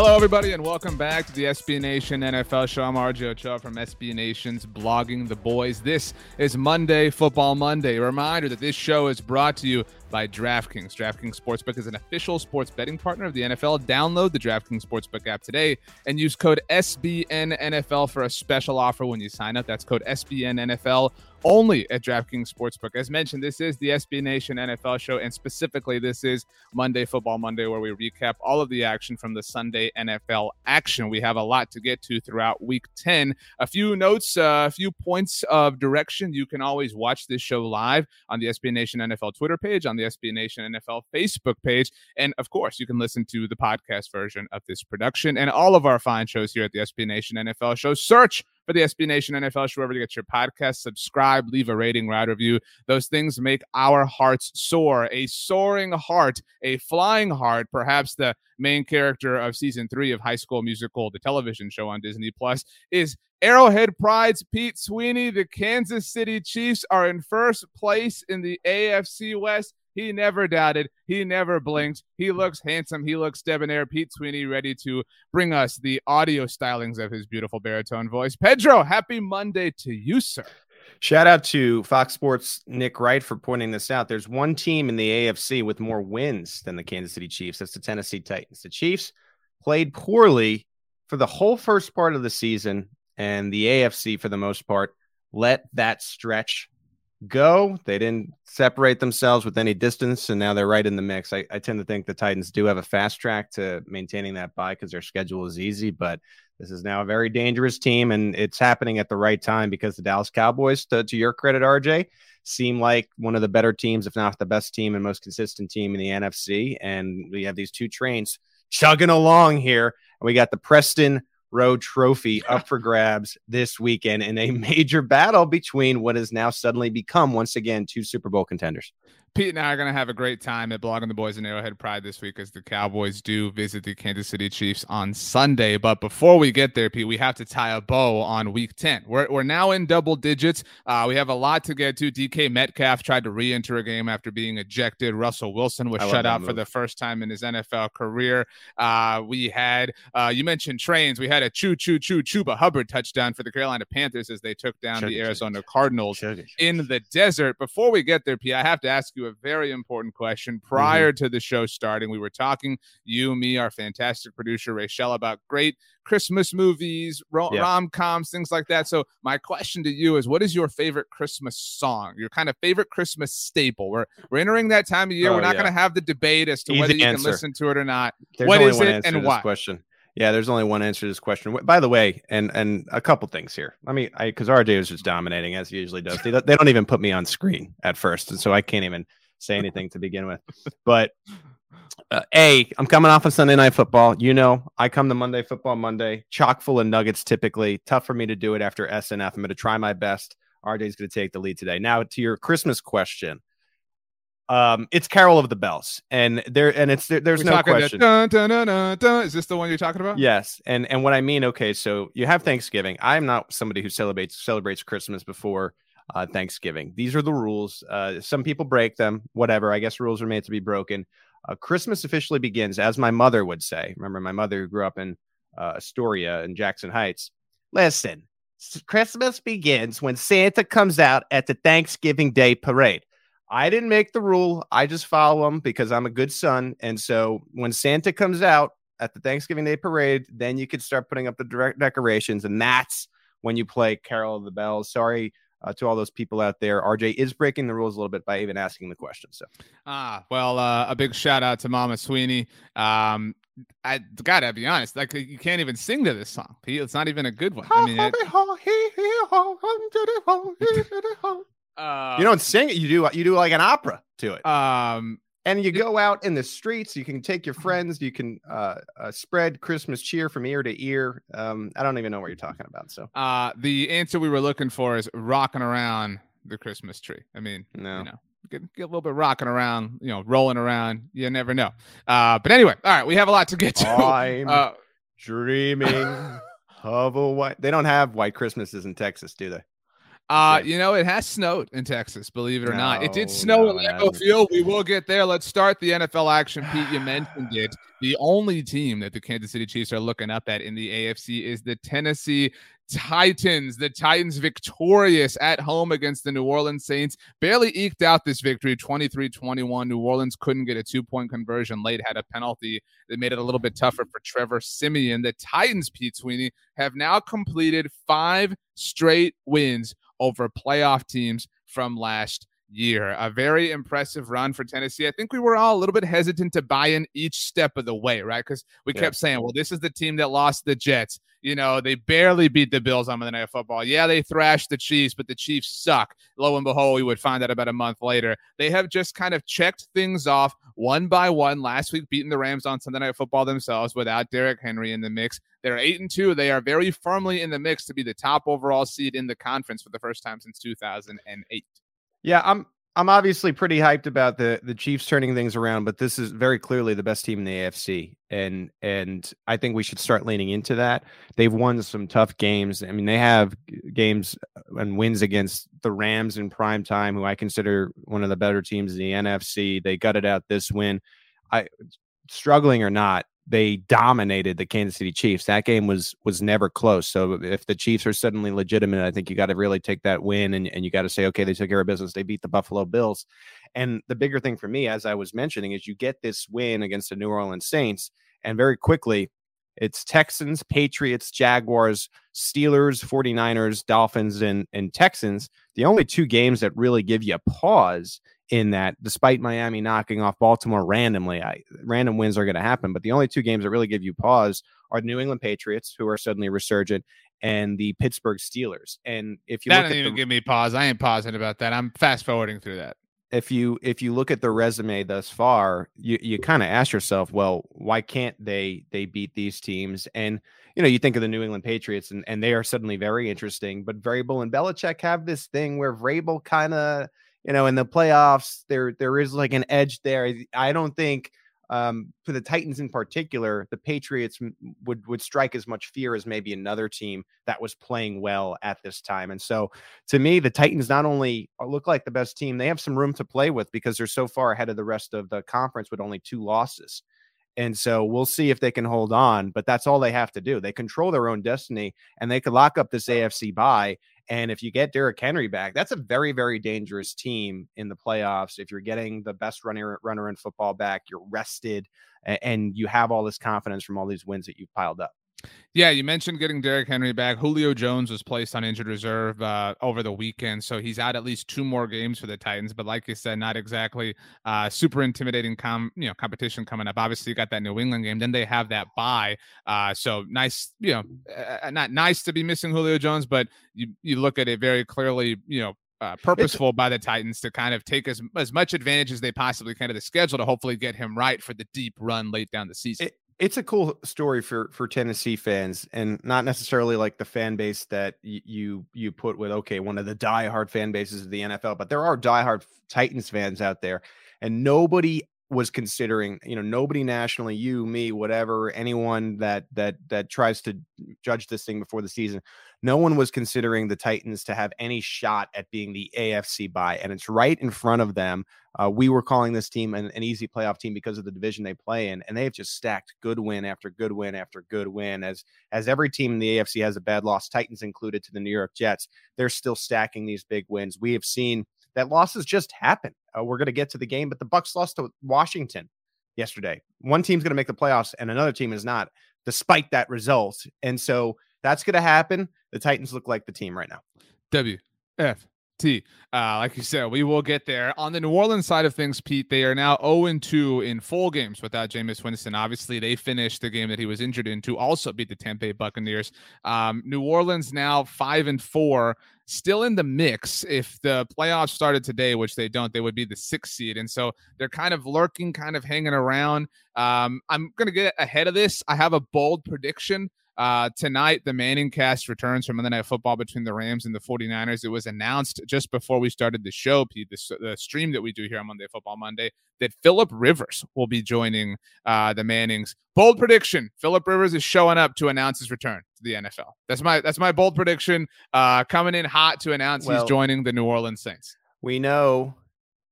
Hello, everybody, and welcome back to the SB Nation NFL show. I'm RJ Ochoa from SB Nation's Blogging the Boys. This is Monday Football Monday. A reminder that this show is brought to you by DraftKings. DraftKings Sportsbook is an official sports betting partner of the NFL. Download the DraftKings Sportsbook app today and use code SBNNFL for a special offer when you sign up. That's code SBNNFL only at DraftKings Sportsbook. As mentioned, this is the SB Nation NFL show, and specifically, this is Monday Football Monday, where we recap all of the action from the Sunday NFL action. We have a lot to get to throughout Week 10. A few notes, uh, a few points of direction. You can always watch this show live on the SB Nation NFL Twitter page, on the SB Nation NFL Facebook page, and of course, you can listen to the podcast version of this production and all of our fine shows here at the SB Nation NFL show. Search for the SB Nation NFL show wherever you get your podcast. Subscribe, leave a rating, write a review. Those things make our hearts soar. A soaring heart, a flying heart, perhaps the main character of season three of High School Musical, the television show on Disney Plus, is Arrowhead Pride's Pete Sweeney. The Kansas City Chiefs are in first place in the AFC West. He never doubted. He never mm-hmm. blinked. He looks handsome. He looks debonair. Pete Sweeney ready to bring us the audio stylings of his beautiful baritone voice. Pedro, happy Monday to you, sir. Shout out to Fox Sports Nick Wright for pointing this out. There's one team in the AFC with more wins than the Kansas City Chiefs. That's the Tennessee Titans. The Chiefs played poorly for the whole first part of the season, and the AFC, for the most part, let that stretch go. They didn't separate themselves with any distance, and now they're right in the mix. I, I tend to think the Titans do have a fast track to maintaining that bye because their schedule is easy, but this is now a very dangerous team, and it's happening at the right time because the Dallas Cowboys, to, to your credit, RJ, seem like one of the better teams, if not the best team and most consistent team in the NFC. And we have these two trains chugging along here, and we got the Preston Road Trophy up for grabs this weekend in a major battle between what has now suddenly become, once again, two Super Bowl contenders. Pete and I are going to have a great time at Blogging the Boys in Arrowhead Pride this week as the Cowboys do visit the Kansas City Chiefs on Sunday. But before we get there, Pete, we have to tie a bow on week 10. We're, we're now in double digits. Uh, we have a lot to get to. DK Metcalf tried to re enter a game after being ejected. Russell Wilson was I shut out move. for the first time in his NFL career. Uh, we had, uh, you mentioned trains. We had a choo choo choo Chuba Hubbard touchdown for the Carolina Panthers as they took down the Arizona Cardinals in the desert. Before we get there, Pete, I have to ask you a very important question. Mm-hmm. Prior mm-hmm. to the show starting, we were talking, you, me, our fantastic producer, Rachel, about great Christmas movies, rom yeah. coms, things like that. So, my question to you is what is your favorite Christmas song? Your kind of favorite Christmas staple? We're, we're entering that time of year. Oh, we're not yeah. going to have the debate as to Easy whether you answer. can listen to it or not. There's what is it and why? Question. Yeah, there's only one answer to this question. By the way, and and a couple things here. Let me, I because RJ is just dominating as he usually does. They, they don't even put me on screen at first, and so I can't even say anything to begin with. But uh, a, I'm coming off of Sunday Night Football. You know, I come to Monday Football Monday, chock full of nuggets. Typically, tough for me to do it after SNF. I'm going to try my best. RJ's going to take the lead today. Now to your Christmas question. Um, it's Carol of the Bells, and there, and it's there, there's We're no question. Dun, dun, dun, Is this the one you're talking about? Yes, and and what I mean, okay, so you have Thanksgiving. I'm not somebody who celebrates celebrates Christmas before uh, Thanksgiving. These are the rules. Uh, some people break them, whatever. I guess rules are made to be broken. Uh, Christmas officially begins, as my mother would say. Remember, my mother grew up in uh, Astoria in Jackson Heights. Listen, Christmas begins when Santa comes out at the Thanksgiving Day parade. I didn't make the rule. I just follow them because I'm a good son. And so when Santa comes out at the Thanksgiving Day parade, then you can start putting up the direct decorations. And that's when you play Carol of the Bells. Sorry, uh, to all those people out there. RJ is breaking the rules a little bit by even asking the question. So, ah, well, uh, a big shout out to Mama Sweeney. Um, I gotta be honest, like you can't even sing to this song. It's not even a good one. I mean, it, uh, you don't sing it. You do. You do like an opera to it. Um, and you go out in the streets. You can take your friends. You can uh, uh, spread Christmas cheer from ear to ear. Um, I don't even know what you're talking about. So, uh, the answer we were looking for is rocking around the Christmas tree. I mean, no. you know, get, get a little bit rocking around, you know, rolling around. You never know. Uh, but anyway, all right, we have a lot to get to. I'm uh, dreaming of a white. They don't have white Christmases in Texas, do they? Uh, you know, it has snowed in Texas, believe it or no, not. It did snow no, at Lambeau Field. We will get there. Let's start the NFL action. Pete, you mentioned it. The only team that the Kansas City Chiefs are looking up at in the AFC is the Tennessee Titans. The Titans victorious at home against the New Orleans Saints. Barely eked out this victory 23 21. New Orleans couldn't get a two point conversion late, had a penalty that made it a little bit tougher for Trevor Siemian. The Titans, Pete Sweeney, have now completed five straight wins over playoff teams from last year. A very impressive run for Tennessee. I think we were all a little bit hesitant to buy in each step of the way, right? Because we yeah. kept saying, well, this is the team that lost the Jets. You know, they barely beat the Bills on Monday Night Football. Yeah, they thrashed the Chiefs, but the Chiefs suck. Lo and behold, we would find out about a month later. They have just kind of checked things off one by one. Last week, beating the Rams on Sunday Night Football themselves without Derrick Henry in the mix. They're eight and two. They are very firmly in the mix to be the top overall seed in the conference for the first time since 2008. Yeah, I'm I'm obviously pretty hyped about the the Chiefs turning things around, but this is very clearly the best team in the AFC, and and I think we should start leaning into that. They've won some tough games. I mean, they have games uh, and wins against the Rams in prime time, who I consider one of the better teams in the NFC. They gutted out this win. I struggling or not, they dominated the Kansas City Chiefs. That game was was never close. So if the Chiefs are suddenly legitimate, I think you got to really take that win and, and you got to say, okay, they took care of business. They beat the Buffalo Bills. And the bigger thing for me, as I was mentioning, is you get this win against the New Orleans Saints, and very quickly it's Texans, Patriots, Jaguars, Steelers, 49ers, Dolphins, and, and Texans. The only two games that really give you a pause in that despite Miami knocking off Baltimore randomly, I, random wins are going to happen. But the only two games that really give you pause are the New England Patriots, who are suddenly resurgent, and the Pittsburgh Steelers. And if you that didn't even the, give me pause, I ain't pausing about that. I'm fast forwarding through that. If you if you look at the resume thus far, you you kind of ask yourself, well, why can't they they beat these teams? And you know, you think of the New England Patriots, and and they are suddenly very interesting. But Vrabel and Belichick have this thing where Vrabel kind of you know, in the playoffs, there there is like an edge there. I don't think um, for the Titans in particular, the Patriots would would strike as much fear as maybe another team that was playing well at this time. And so, to me, the Titans not only look like the best team, they have some room to play with because they're so far ahead of the rest of the conference with only two losses. And so we'll see if they can hold on, but that's all they have to do. They control their own destiny and they could lock up this AFC bye and if you get Derrick Henry back, that's a very, very dangerous team in the playoffs. If you're getting the best runner runner in football back, you're rested, and you have all this confidence from all these wins that you've piled up. Yeah, you mentioned getting Derrick Henry back. Julio Jones was placed on injured reserve uh, over the weekend, so he's out at least two more games for the Titans. But like you said, not exactly uh, super intimidating com you know competition coming up. Obviously, you got that New England game. Then they have that bye. Uh, so nice, you know, uh, not nice to be missing Julio Jones, but you you look at it very clearly, you know, uh, purposeful it's, by the Titans to kind of take as as much advantage as they possibly can of the schedule to hopefully get him right for the deep run late down the season. It, it's a cool story for for Tennessee fans, and not necessarily like the fan base that y- you you put with okay, one of the diehard fan bases of the NFL, but there are diehard Titans fans out there, and nobody was considering you know nobody nationally you me whatever anyone that that that tries to judge this thing before the season no one was considering the titans to have any shot at being the afc bye and it's right in front of them uh, we were calling this team an, an, easy playoff team because of the division they play in and they have just stacked good win after good win after good win as as every team in the afc has a bad loss titans included to the new york jets they're still stacking these big wins we have seen that losses just happen. Uh, we're going to get to the game, but the Bucks lost to Washington yesterday. One team's going to make the playoffs, and another team is not, despite that result. And so that's going to happen. The Titans look like the team right now. W. F T. Uh, like you said, we will get there. On the New Orleans side of things, Pete, they are now 0 2 in full games without Jameis Winston. Obviously, they finished the game that he was injured in to also beat the Tampa Bay Buccaneers. Um, New Orleans now 5 and 4, still in the mix. If the playoffs started today, which they don't, they would be the sixth seed. And so they're kind of lurking, kind of hanging around. Um, I'm going to get ahead of this. I have a bold prediction. Uh, tonight, the Manning cast returns from Monday Night Football between the Rams and the 49ers. It was announced just before we started the show, Pete, the, the stream that we do here on Monday Football Monday, that Philip Rivers will be joining uh, the Mannings. Bold prediction: Philip Rivers is showing up to announce his return to the NFL. That's my that's my bold prediction. Uh, coming in hot to announce well, he's joining the New Orleans Saints. We know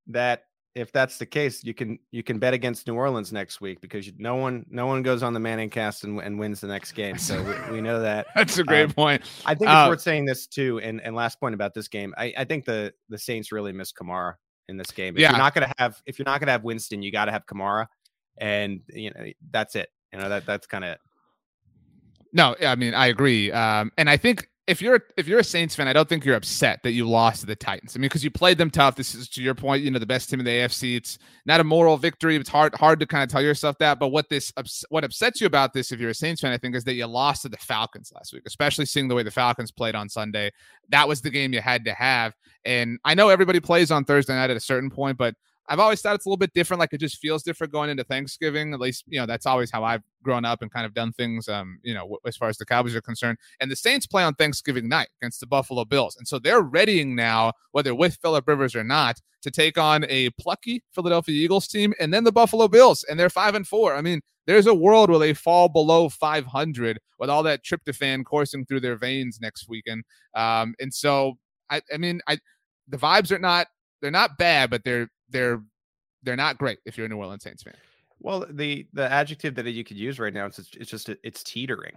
that if that's the case, you can you can bet against New Orleans next week because you, no one no one goes on the Manning cast and, and wins the next game. So we, we know that. That's a great um, point. I think it's uh, worth saying this too. And and last point about this game, I, I think the the Saints really miss Kamara in this game. If yeah. you're not gonna have if you're not gonna have Winston, you got to have Kamara, and you know that's it. You know that that's kind of. No, I mean I agree, um, and I think if you're if you're a Saints fan, I don't think you're upset that you lost to the Titans. I mean, because you played them tough. This is to your point, you know, the best team in the AFC. It's not a moral victory. It's hard hard to kind of tell yourself that. But what this what upsets you about this, if you're a Saints fan, I think, is that you lost to the Falcons last week, especially seeing the way the Falcons played on Sunday. That was the game you had to have. And I know everybody plays on Thursday night at a certain point, but I've always thought it's a little bit different. Like it just feels different going into Thanksgiving. At least, you know, that's always how I've grown up and kind of done things, um, you know, as far as the Cowboys are concerned. And the Saints play on Thanksgiving night against the Buffalo Bills. And so they're readying now, whether with Philip Rivers or not, to take on a plucky Philadelphia Eagles team and then the Buffalo Bills. And they're five and four. I mean, there's a world where they fall below 500 with all that tryptophan coursing through their veins next weekend. Um, and so, I, I mean, I, the vibes are not, they're not bad, but they're, they're they're not great if you're a New Orleans Saints fan. Well, the the adjective that you could use right now is it's just it's teetering.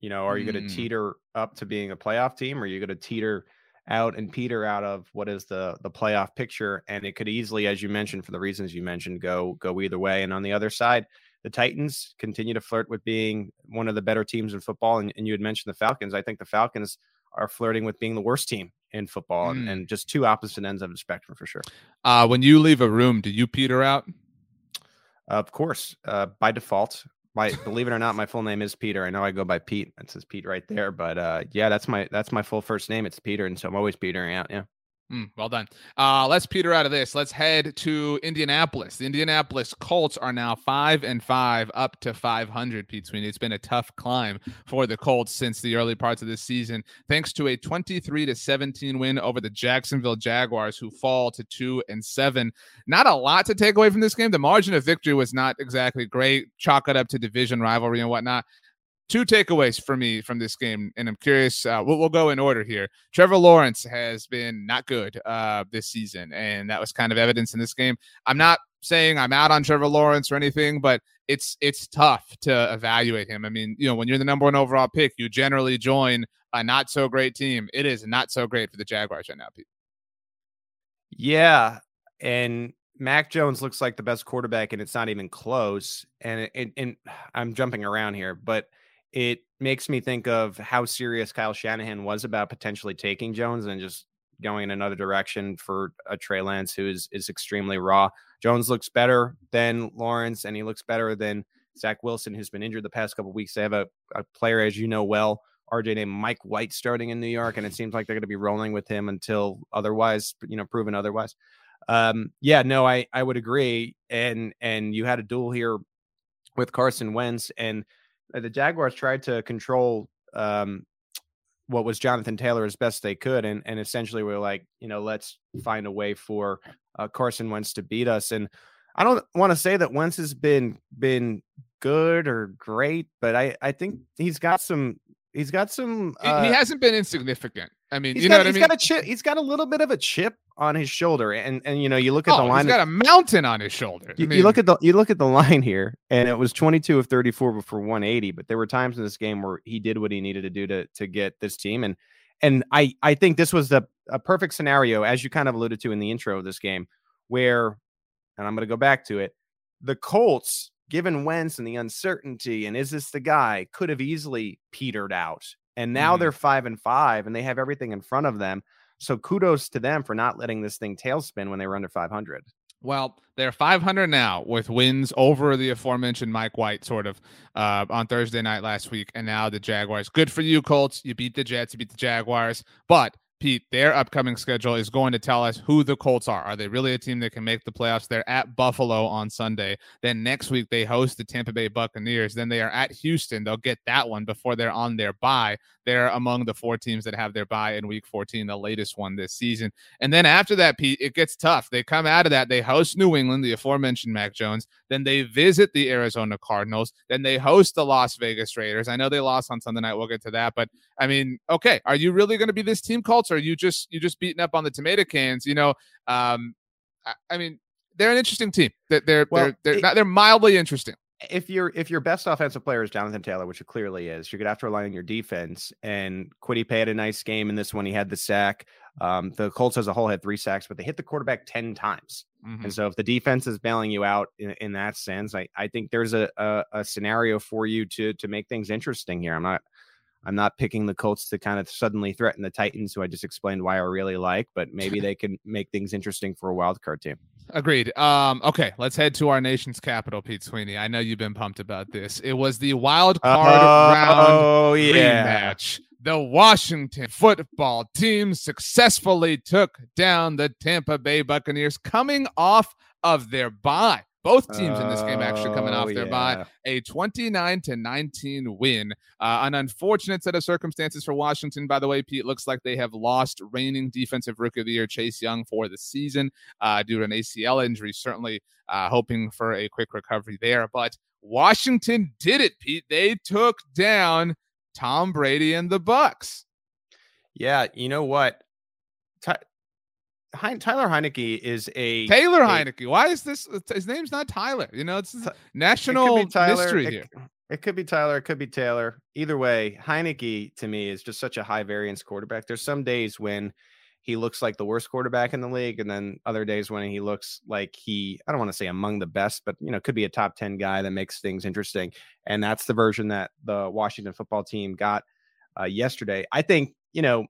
You know, are you going to mm. teeter up to being a playoff team, or are you going to teeter out and peter out of what is the the playoff picture? And it could easily, as you mentioned, for the reasons you mentioned, go go either way. And on the other side, the Titans continue to flirt with being one of the better teams in football. And, and you had mentioned the Falcons. I think the Falcons are flirting with being the worst team in football mm. and, and, just two opposite ends of the spectrum for sure. Uh, when you leave a room, do you peter out? of course, uh, by default. My believe it or not, my full name is Peter. I know I go by Pete. It says Pete right there, but uh, yeah, that's my that's my full first name. It's Peter, and so I'm always petering out. Yeah. Mm, well done. Uh, let's peter out of this. Let's head to Indianapolis. The Indianapolis Colts are now five and five, up to 500. Pete Sweeney. It's been a tough climb for the Colts since the early parts of this season, thanks to a 23 to 17 win over the Jacksonville Jaguars, who fall to two and seven. Not a lot to take away from this game. The margin of victory was not exactly great. Chalk it up to division rivalry and whatnot two takeaways for me from this game, and I'm curious. Uh, we'll, we'll, go in order here. Trevor Lawrence has been not good uh, this season, and that was kind of evidence in this game. I'm not saying I'm out on Trevor Lawrence or anything, but it's it's tough to evaluate him. I mean, you know, when you're the number one overall pick, you generally join a not so great team. It is not so great for the Jaguars right now, Pete. Yeah, and Mac Jones looks like the best quarterback, and it's not even close. And and, and I'm jumping around here, but it makes me think of how serious Kyle Shanahan was about potentially taking Jones and just going in another direction for a Trey Lance who is is extremely raw. Jones looks better than Lawrence, and he looks better than Zach Wilson, who's been injured the past couple weeks. They have a, a player, as you know well, RJ named Mike White starting in New York, and it seems like they're going to be rolling with him until otherwise, you know, proven otherwise. Um, yeah, no, I I would agree. And and you had a duel here with Carson Wentz, and the Jaguars tried to control um, what was Jonathan Taylor as best they could, and and essentially we are like, you know, let's find a way for uh, Carson Wentz to beat us. And I don't want to say that Wentz has been been good or great, but I I think he's got some he's got some. Uh, he hasn't been insignificant. I mean, you got, know what I mean. He's got a chip. He's got a little bit of a chip on his shoulder, and and you know you look at oh, the line. He's got a mountain on his shoulder. You, mean, you, look at the you look at the line here, and it was 22 of 34 for 180. But there were times in this game where he did what he needed to do to to get this team, and and I I think this was the a perfect scenario, as you kind of alluded to in the intro of this game, where, and I'm going to go back to it, the Colts, given Wentz and the uncertainty, and is this the guy, could have easily petered out, and now mm-hmm. they're five and five, and they have everything in front of them So kudos to them for not letting this thing tailspin when they were under 500. Well, they're 500 now with wins over the aforementioned Mike White, sort of, uh, on Thursday night last week, and now the Jaguars. Good for you, Colts. You beat the Jets, you beat the Jaguars, but Pete, their upcoming schedule is going to tell us who the Colts are. Are they really a team that can make the playoffs? They're at Buffalo on Sunday. Then next week they host the Tampa Bay Buccaneers. Then they are at Houston. They'll get that one before they're on their bye. They're among the four teams that have their bye in week 14, the latest one this season. And then after that, Pete, it gets tough. They come out of that. They host New England, the aforementioned Mac Jones. Then they visit the Arizona Cardinals. Then they host the Las Vegas Raiders. I know they lost on Sunday night. We'll get to that. But I mean, okay, are you really going to be this team, Colts? Or are you just you just beating up on the tomato cans? You know, um, I, I mean, they're an interesting team. They're they're well, they're, they're, it, not, they're mildly interesting if your if your best offensive player is Jonathan Taylor, which it clearly is, you're gonna have to rely on your defense. And Kwity Paye had a nice game in this one. He had the sack. Um, the Colts as a whole had three sacks, but they hit the quarterback 10 times. Mm-hmm. And so if the defense is bailing you out in, in that sense, I, I think there's a, a, a scenario for you to to make things interesting here. I'm not I'm not picking the Colts to kind of suddenly threaten the Titans, who I just explained why I really like, but maybe they can make things interesting for a wild card team. Agreed. Um, okay, let's head to our nation's capital, Pete Sweeney. I know you've been pumped about this. It was the wild card uh, round oh, yeah. rematch. The Washington football team successfully took down the Tampa Bay Buccaneers coming off of their bye. Both teams in this game actually coming off oh, their yeah. bye. A 29 to 19 win. Uh, an unfortunate set of circumstances for Washington, by the way. Pete looks like they have lost reigning defensive rookie of the year Chase Young for the season uh, due to an ACL injury. Certainly uh, hoping for a quick recovery there. But Washington did it, Pete. They took down Tom Brady and the Bucks. Yeah, you know what? Tyler Heinicke is a Taylor a, Heinicke. Why is this? Uh, his name's not Tyler. You know, it's national it mystery it, here. It could be Tyler. It could be Taylor. Either way, Heinicke to me is just such a high variance quarterback. There's some days when he looks like the worst quarterback in the league, and then other days when he looks like he I don't want to say among the best, but you know, could be a top ten guy that makes things interesting. And that's the version that the Washington football team got uh, yesterday. I think you know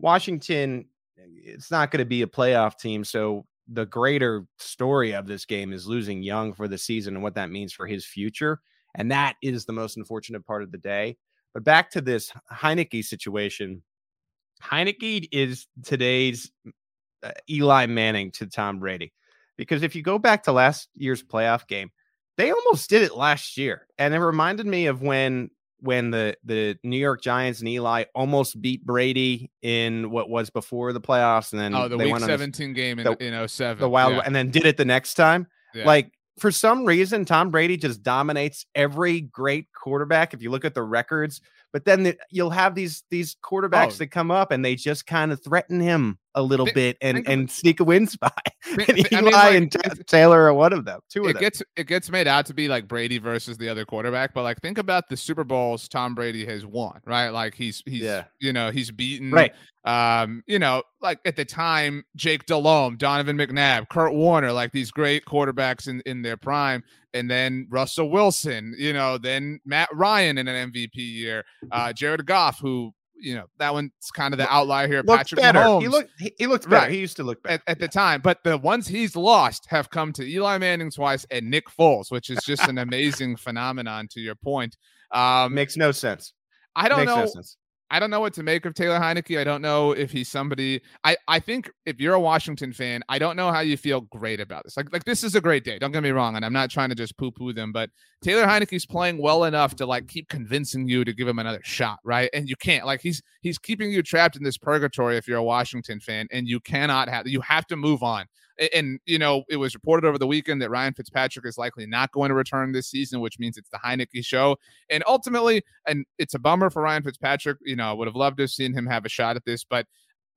Washington it's not going to be a playoff team. So the greater story of this game is losing Young for the season and what that means for his future. And that is the most unfortunate part of the day. But back to this Heinicke situation. Heinicke is today's uh, Eli Manning to Tom Brady. Because if you go back to last year's playoff game, they almost did it last year. And it reminded me of when when the the New York Giants and Eli almost beat Brady in what was before the playoffs, and then oh, the Week 17 game in, the, in 07. the wild, yeah. and then did it the next time. Yeah. Like for some reason, Tom Brady just dominates every great quarterback. If you look at the records, but then the, you'll have these these quarterbacks oh. that come up and they just kind of threaten him a little think, bit and and sneak a win spot. and Eli I mean, like, and Taylor are one of them. Two of it them. gets it gets made out to be like Brady versus the other quarterback, but like think about the Super Bowls Tom Brady has won, right? Like he's he's yeah. you know he's beaten right. Um, you know, like at the time, Jake Delhomme, Donovan McNabb, Kurt Warner, like these great quarterbacks in in their prime and then Russell Wilson, you know, then Matt Ryan in an MVP year, uh, Jared Goff, who you know that one's kind of the outlier here. Looked Patrick better. Mahomes, he looked he, he looked better. Right. He used to look better at, at yeah. the time, but the ones he's lost have come to Eli Manning twice and Nick Foles, which is just an amazing phenomenon. To your point, um, makes no sense. I don't Makes know. No I don't know what to make of Taylor Heinicke. I don't know if he's somebody. I I think if you're a Washington fan, I don't know how you feel great about this. Like like this is a great day. Don't get me wrong, and I'm not trying to just poo poo them, but Taylor Heinicke's playing well enough to like keep convincing you to give him another shot, right? And you can't. Like he's he's keeping you trapped in this purgatory if you're a Washington fan, and you cannot have. You have to move on and you know it was reported over the weekend that Ryan Fitzpatrick is likely not going to return this season, which means it's the Heinicke show. And ultimately, and it's a bummer for Ryan Fitzpatrick. You know, I would have loved to have seen him have a shot at this, but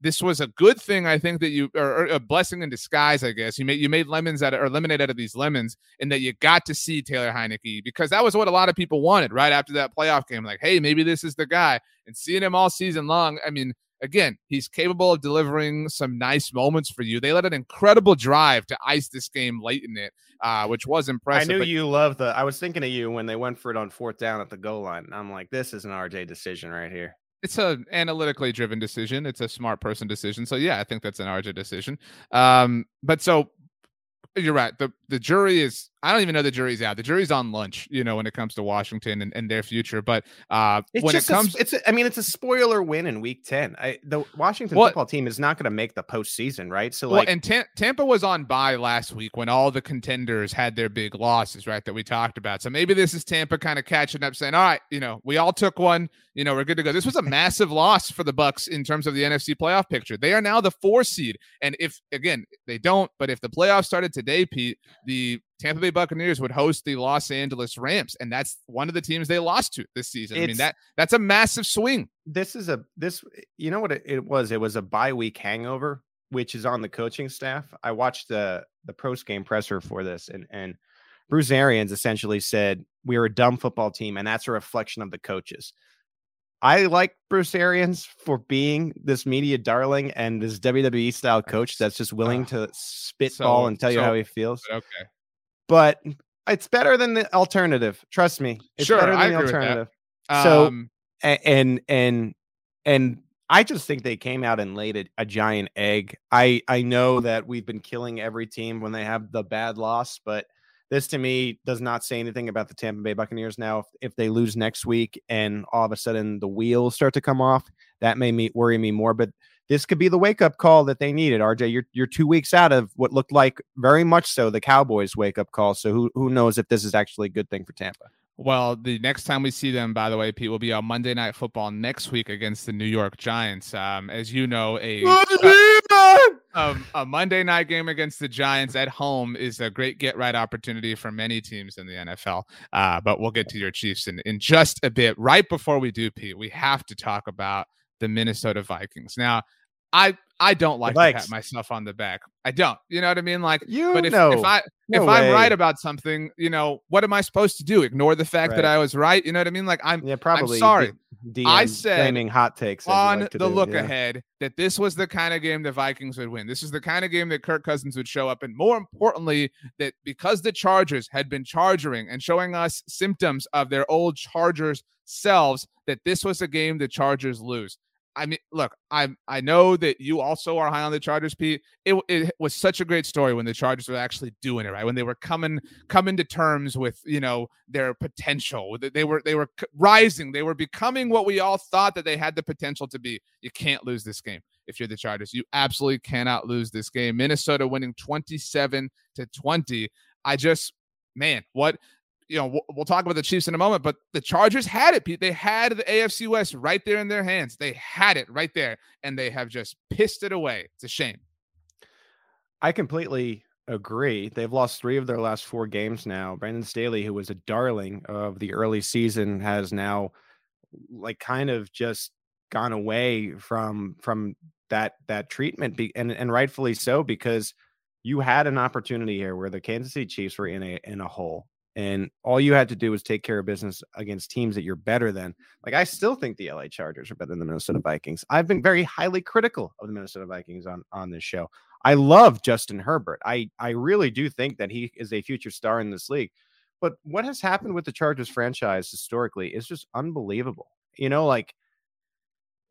this was a good thing. I think that you, or, a blessing in disguise, I guess. You made you made lemons out of, or lemonade out of these lemons, and that you got to see Taylor Heinicke because that was what a lot of people wanted right after that playoff game. Like, hey, maybe this is the guy. And seeing him all season long, I mean, again, he's capable of delivering some nice moments for you. They led an incredible drive to ice this game late in it, uh, which was impressive. I knew but- you loved the. I was thinking of you when they went for it on fourth down at the goal line. I'm like, this is an RJ decision right here. it's an analytically driven decision. It's a smart person decision. So yeah, I think that's an RJ decision. Um, but so you're right. The the jury is I don't even know the jury's out. The jury's on lunch, you know, when it comes to Washington and, and their future. But uh when it comes a, it's a, I mean, it's a spoiler win in week 10. I the Washington well, football team is not going to make the postseason, right? So like and Tam- Tampa was on bye last week when all the contenders had their big losses, right? That we talked about. So maybe this is Tampa kind of catching up, saying, All right, you know, we all took one, you know, we're good to go. This was a massive loss for the Bucks in terms of the NFC playoff picture. They are now the four seed. And if again, they don't, but if the playoffs started today, Pete, the Tampa Bay Buccaneers would host the Los Angeles Rams, and that's one of the teams they lost to this season. It's, I mean that that's a massive swing. This is a this you know what it, it, was? It was a bye week hangover, which is on the coaching staff. I watched the the post game presser for this, and and Bruce Arians essentially said we are a dumb football team, and that's a reflection of the coaches. I like Bruce Arians for being this media darling and this WWE style coach that's just willing uh, to spitball so, and tell so, you how he feels. Okay but it's better than the alternative. Trust me. It's sure, better than I the alternative. So um, and and and I just think they came out and laid a, a, giant egg. I I know that we've been killing every team when they have the bad loss, but this to me does not say anything about the Tampa Bay Buccaneers now. If, if they lose next week and all of a sudden the wheels start to come off, that may me, worry me more. But this could be the wake up call that they needed. RJ, you're you're two weeks out of what looked like very much so the Cowboys wake up call. So who who knows if this is actually a good thing for Tampa? Well, the next time we see them, by the way, Pete, will be on Monday Night Football next week against the New York Giants. Um, as you know, a, a, a Monday night game against the Giants at home is a great get right opportunity for many teams in the NFL. Uh, but we'll get to your Chiefs in, in just a bit. Right before we do, Pete, we have to talk about the Minnesota Vikings. Now, I I don't like to pat myself on the back. I don't. You know what I mean? Like you but if, know, if I no if way. I'm right about something, you know, what am I supposed to do? Ignore the fact right. that I was right? You know what I mean? Like I'm yeah, probably I'm sorry. I said hot takes on like the do. look yeah. ahead that this was the kind of game the Vikings would win. This is the kind of game that Kirk Cousins would show up, and more importantly, that because the Chargers had been charging and showing us symptoms of their old Chargers selves, that this was a game the Chargers lose. I mean, look, I I know that you also are high on the Chargers, Pete. It, it was such a great story when the Chargers were actually doing it right, when they were coming coming to terms with you know their potential. They were they were rising. They were becoming what we all thought that they had the potential to be. You can't lose this game if you're the Chargers. You absolutely cannot lose this game. Minnesota winning 27 to 20. I just man, what you know, we'll, we'll, talk about the Chiefs in a moment, but the Chargers had it. They had the AFC West right there in their hands. They had it right there, and they have just pissed it away. It's a shame. I completely agree. They've lost three of their last four games now. Brandon Staley, who was a darling of the early season, has now like kind of just gone away from from that that treatment, be, and and rightfully so because you had an opportunity here where the Kansas City Chiefs were in a in a hole and all you had to do was take care of business against teams that you're better than. Like I still think the LA Chargers are better than the Minnesota Vikings. I've been very highly critical of the Minnesota Vikings on on this show. I love Justin Herbert. I I really do think that he is a future star in this league. But what has happened with the Chargers franchise historically is just unbelievable. You know, like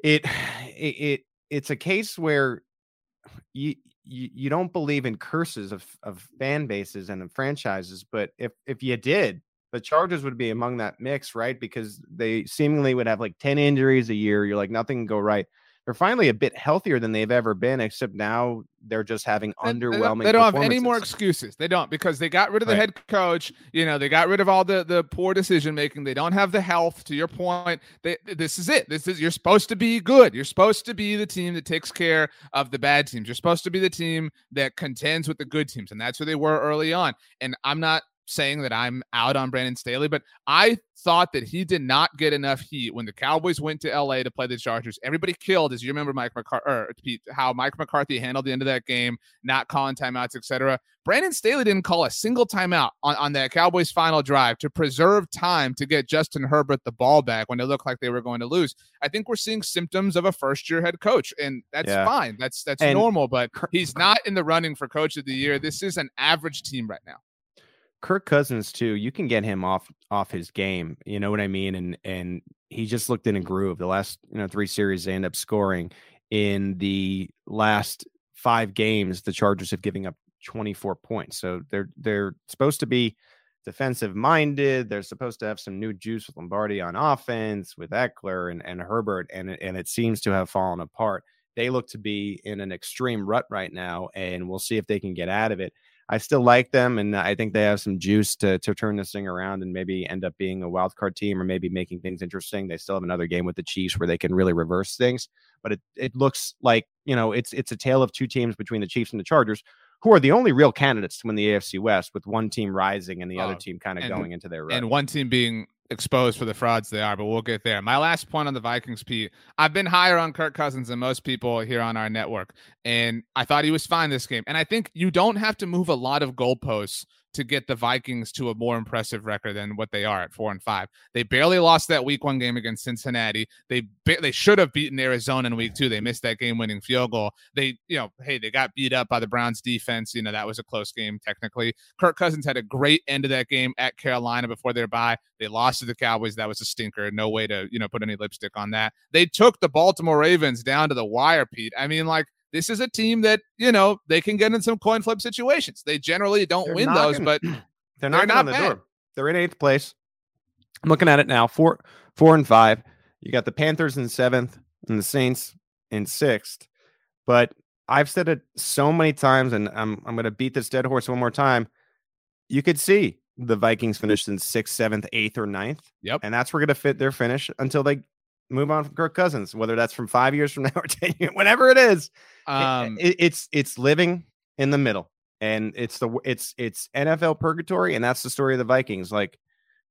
it it, it it's a case where you you, you don't believe in curses of, of fan bases and of franchises, but if if you did, the Chargers would be among that mix, right? Because they seemingly would have like 10 injuries a year. You're like, nothing can go right they're finally a bit healthier than they've ever been, except now they're just having underwhelming. They, they don't have any more excuses. They don't because they got rid of the right. head coach. You know, they got rid of all the the poor decision making. They don't have the health. To your point, they, this is it. This is you're supposed to be good. You're supposed to be the team that takes care of the bad teams. You're supposed to be the team that contends with the good teams, and that's where they were early on. And I'm not saying that I'm out on Brandon Staley, but I thought that he did not get enough heat when the Cowboys went to LA to play the Chargers. Everybody killed, as you remember, Mike McCarthy, how Mike McCarthy handled the end of that game, not calling timeouts, etc. Brandon Staley didn't call a single timeout on, on that Cowboys final drive to preserve time to get Justin Herbert the ball back when it looked like they were going to lose. I think we're seeing symptoms of a first year head coach, and that's yeah. fine. That's that's and normal, but he's not in the running for coach of the year. This is an average team right now. Kirk Cousins too, you can get him off off his game. You know what I mean? And and he just looked in a groove. The last you know three series they end up scoring. In the last five games, the Chargers have given up 24 points. So they're they're supposed to be defensive minded. They're supposed to have some new juice with Lombardi on offense, with Ekeler and, and Herbert, and and it seems to have fallen apart. They look to be in an extreme rut right now, and we'll see if they can get out of it. I still like them, and I think they have some juice to to turn this thing around and maybe end up being a wild card team or maybe making things interesting. They still have another game with the Chiefs where they can really reverse things, but it it looks like you know it's it's a tale of two teams between the Chiefs and the Chargers, who are the only real candidates to win the AFC West, with one team rising and the other oh, team kind of going into their run. and one team being exposed for the frauds they are, but we'll get there. My last point on the Vikings, Pete. I've been higher on Kirk Cousins than most people here on our network, and I thought he was fine this game. And I think you don't have to move a lot of goalposts to get the Vikings to a more impressive record than what they are at four and five. They barely lost that week one game against Cincinnati. They they should have beaten Arizona in week two. They missed that game winning field goal. They, you know, hey, they got beat up by the Browns defense. You know, that was a close game technically. Kirk Cousins had a great end of that game at Carolina before their bye. They lost to the Cowboys. That was a stinker. No way to, you know, put any lipstick on that. They took the Baltimore Ravens down to the wire, Pete. I mean, like this is a team that you know they can get in some coin flip situations. They generally don't they're win those, but they're not, not on the bad. door. They're in eighth place. I'm looking at it now. Four, four and five. You got the Panthers in seventh and the Saints in sixth. But I've said it so many times, and I'm I'm going to beat this dead horse one more time. You could see the Vikings finished in sixth, seventh, eighth, or ninth. Yep. And that's where going to fit their finish until they move on from Kirk Cousins, whether that's from five years from now or 10 years, whatever it is. Um, it, it's, it's living in the middle and it's the, it's, it's NFL purgatory. And that's the story of the Vikings. Like,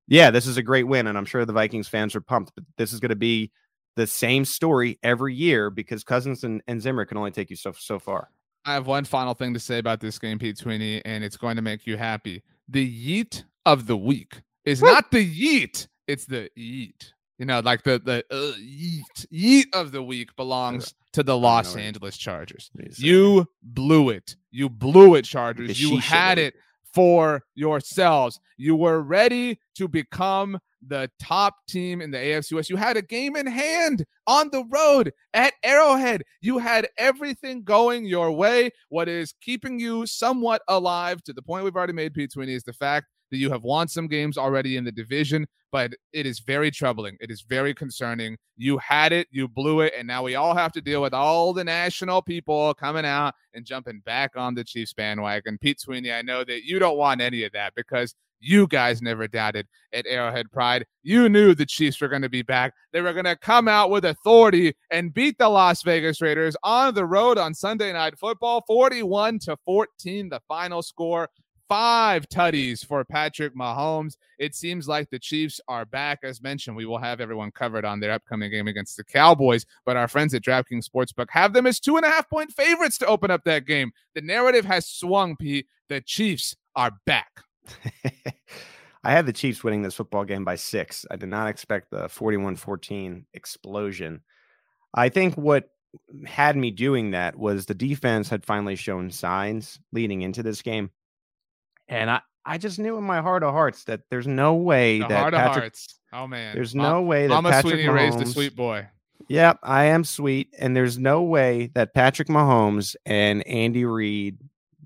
yeah, this is a great win. And I'm sure the Vikings fans are pumped, but this is going to be the same story every year because Cousins and, and Zimmer can only take you so, so far. I have one final thing to say about this game, Pete Sweeney, and it's going to make you happy. The yeet of the week is Woo! not the yeet, it's the yeet you know, like the the uh, yeet, yeet of the week belongs to the Los Angeles Chargers. You blew it. You blew it, Chargers. You had it for yourselves. You were ready to become the top team in the AFC West. You had a game in hand on the road at Arrowhead. You had everything going your way. What is keeping you somewhat alive to the point we've already made, Pete Sweeney, is the fact that you have won some games already in the division, but it is very troubling. It is very concerning. You had it, you blew it, and now we all have to deal with all the national people coming out and jumping back on the Chiefs bandwagon. Pete Sweeney, I know that you don't want any of that because you guys never doubted at Arrowhead Pride. You knew the Chiefs were going to be back. They were going to come out with authority and beat the Las Vegas Raiders on the road on Sunday Night Football, 41 to 14, the final score five tutties for Patrick Mahomes. It seems like the Chiefs are back. As mentioned, we will have everyone covered on their upcoming game against the Cowboys, but our friends at DraftKings Sportsbook have them as two and a half point favorites to open up that game. The narrative has swung, Pete. The Chiefs are back. I had the Chiefs winning this football game by six. I did not expect the 41 14 explosion. I think what had me doing that was the defense had finally shown signs leading into this game. And I, I just knew in my heart of hearts that there's no way the that Patrick. Oh man, there's no way that Mama Patrick Sweeney Mahomes, raised a sweet boy. Yep, I am sweet, and there's no way that Patrick Mahomes and Andy Reid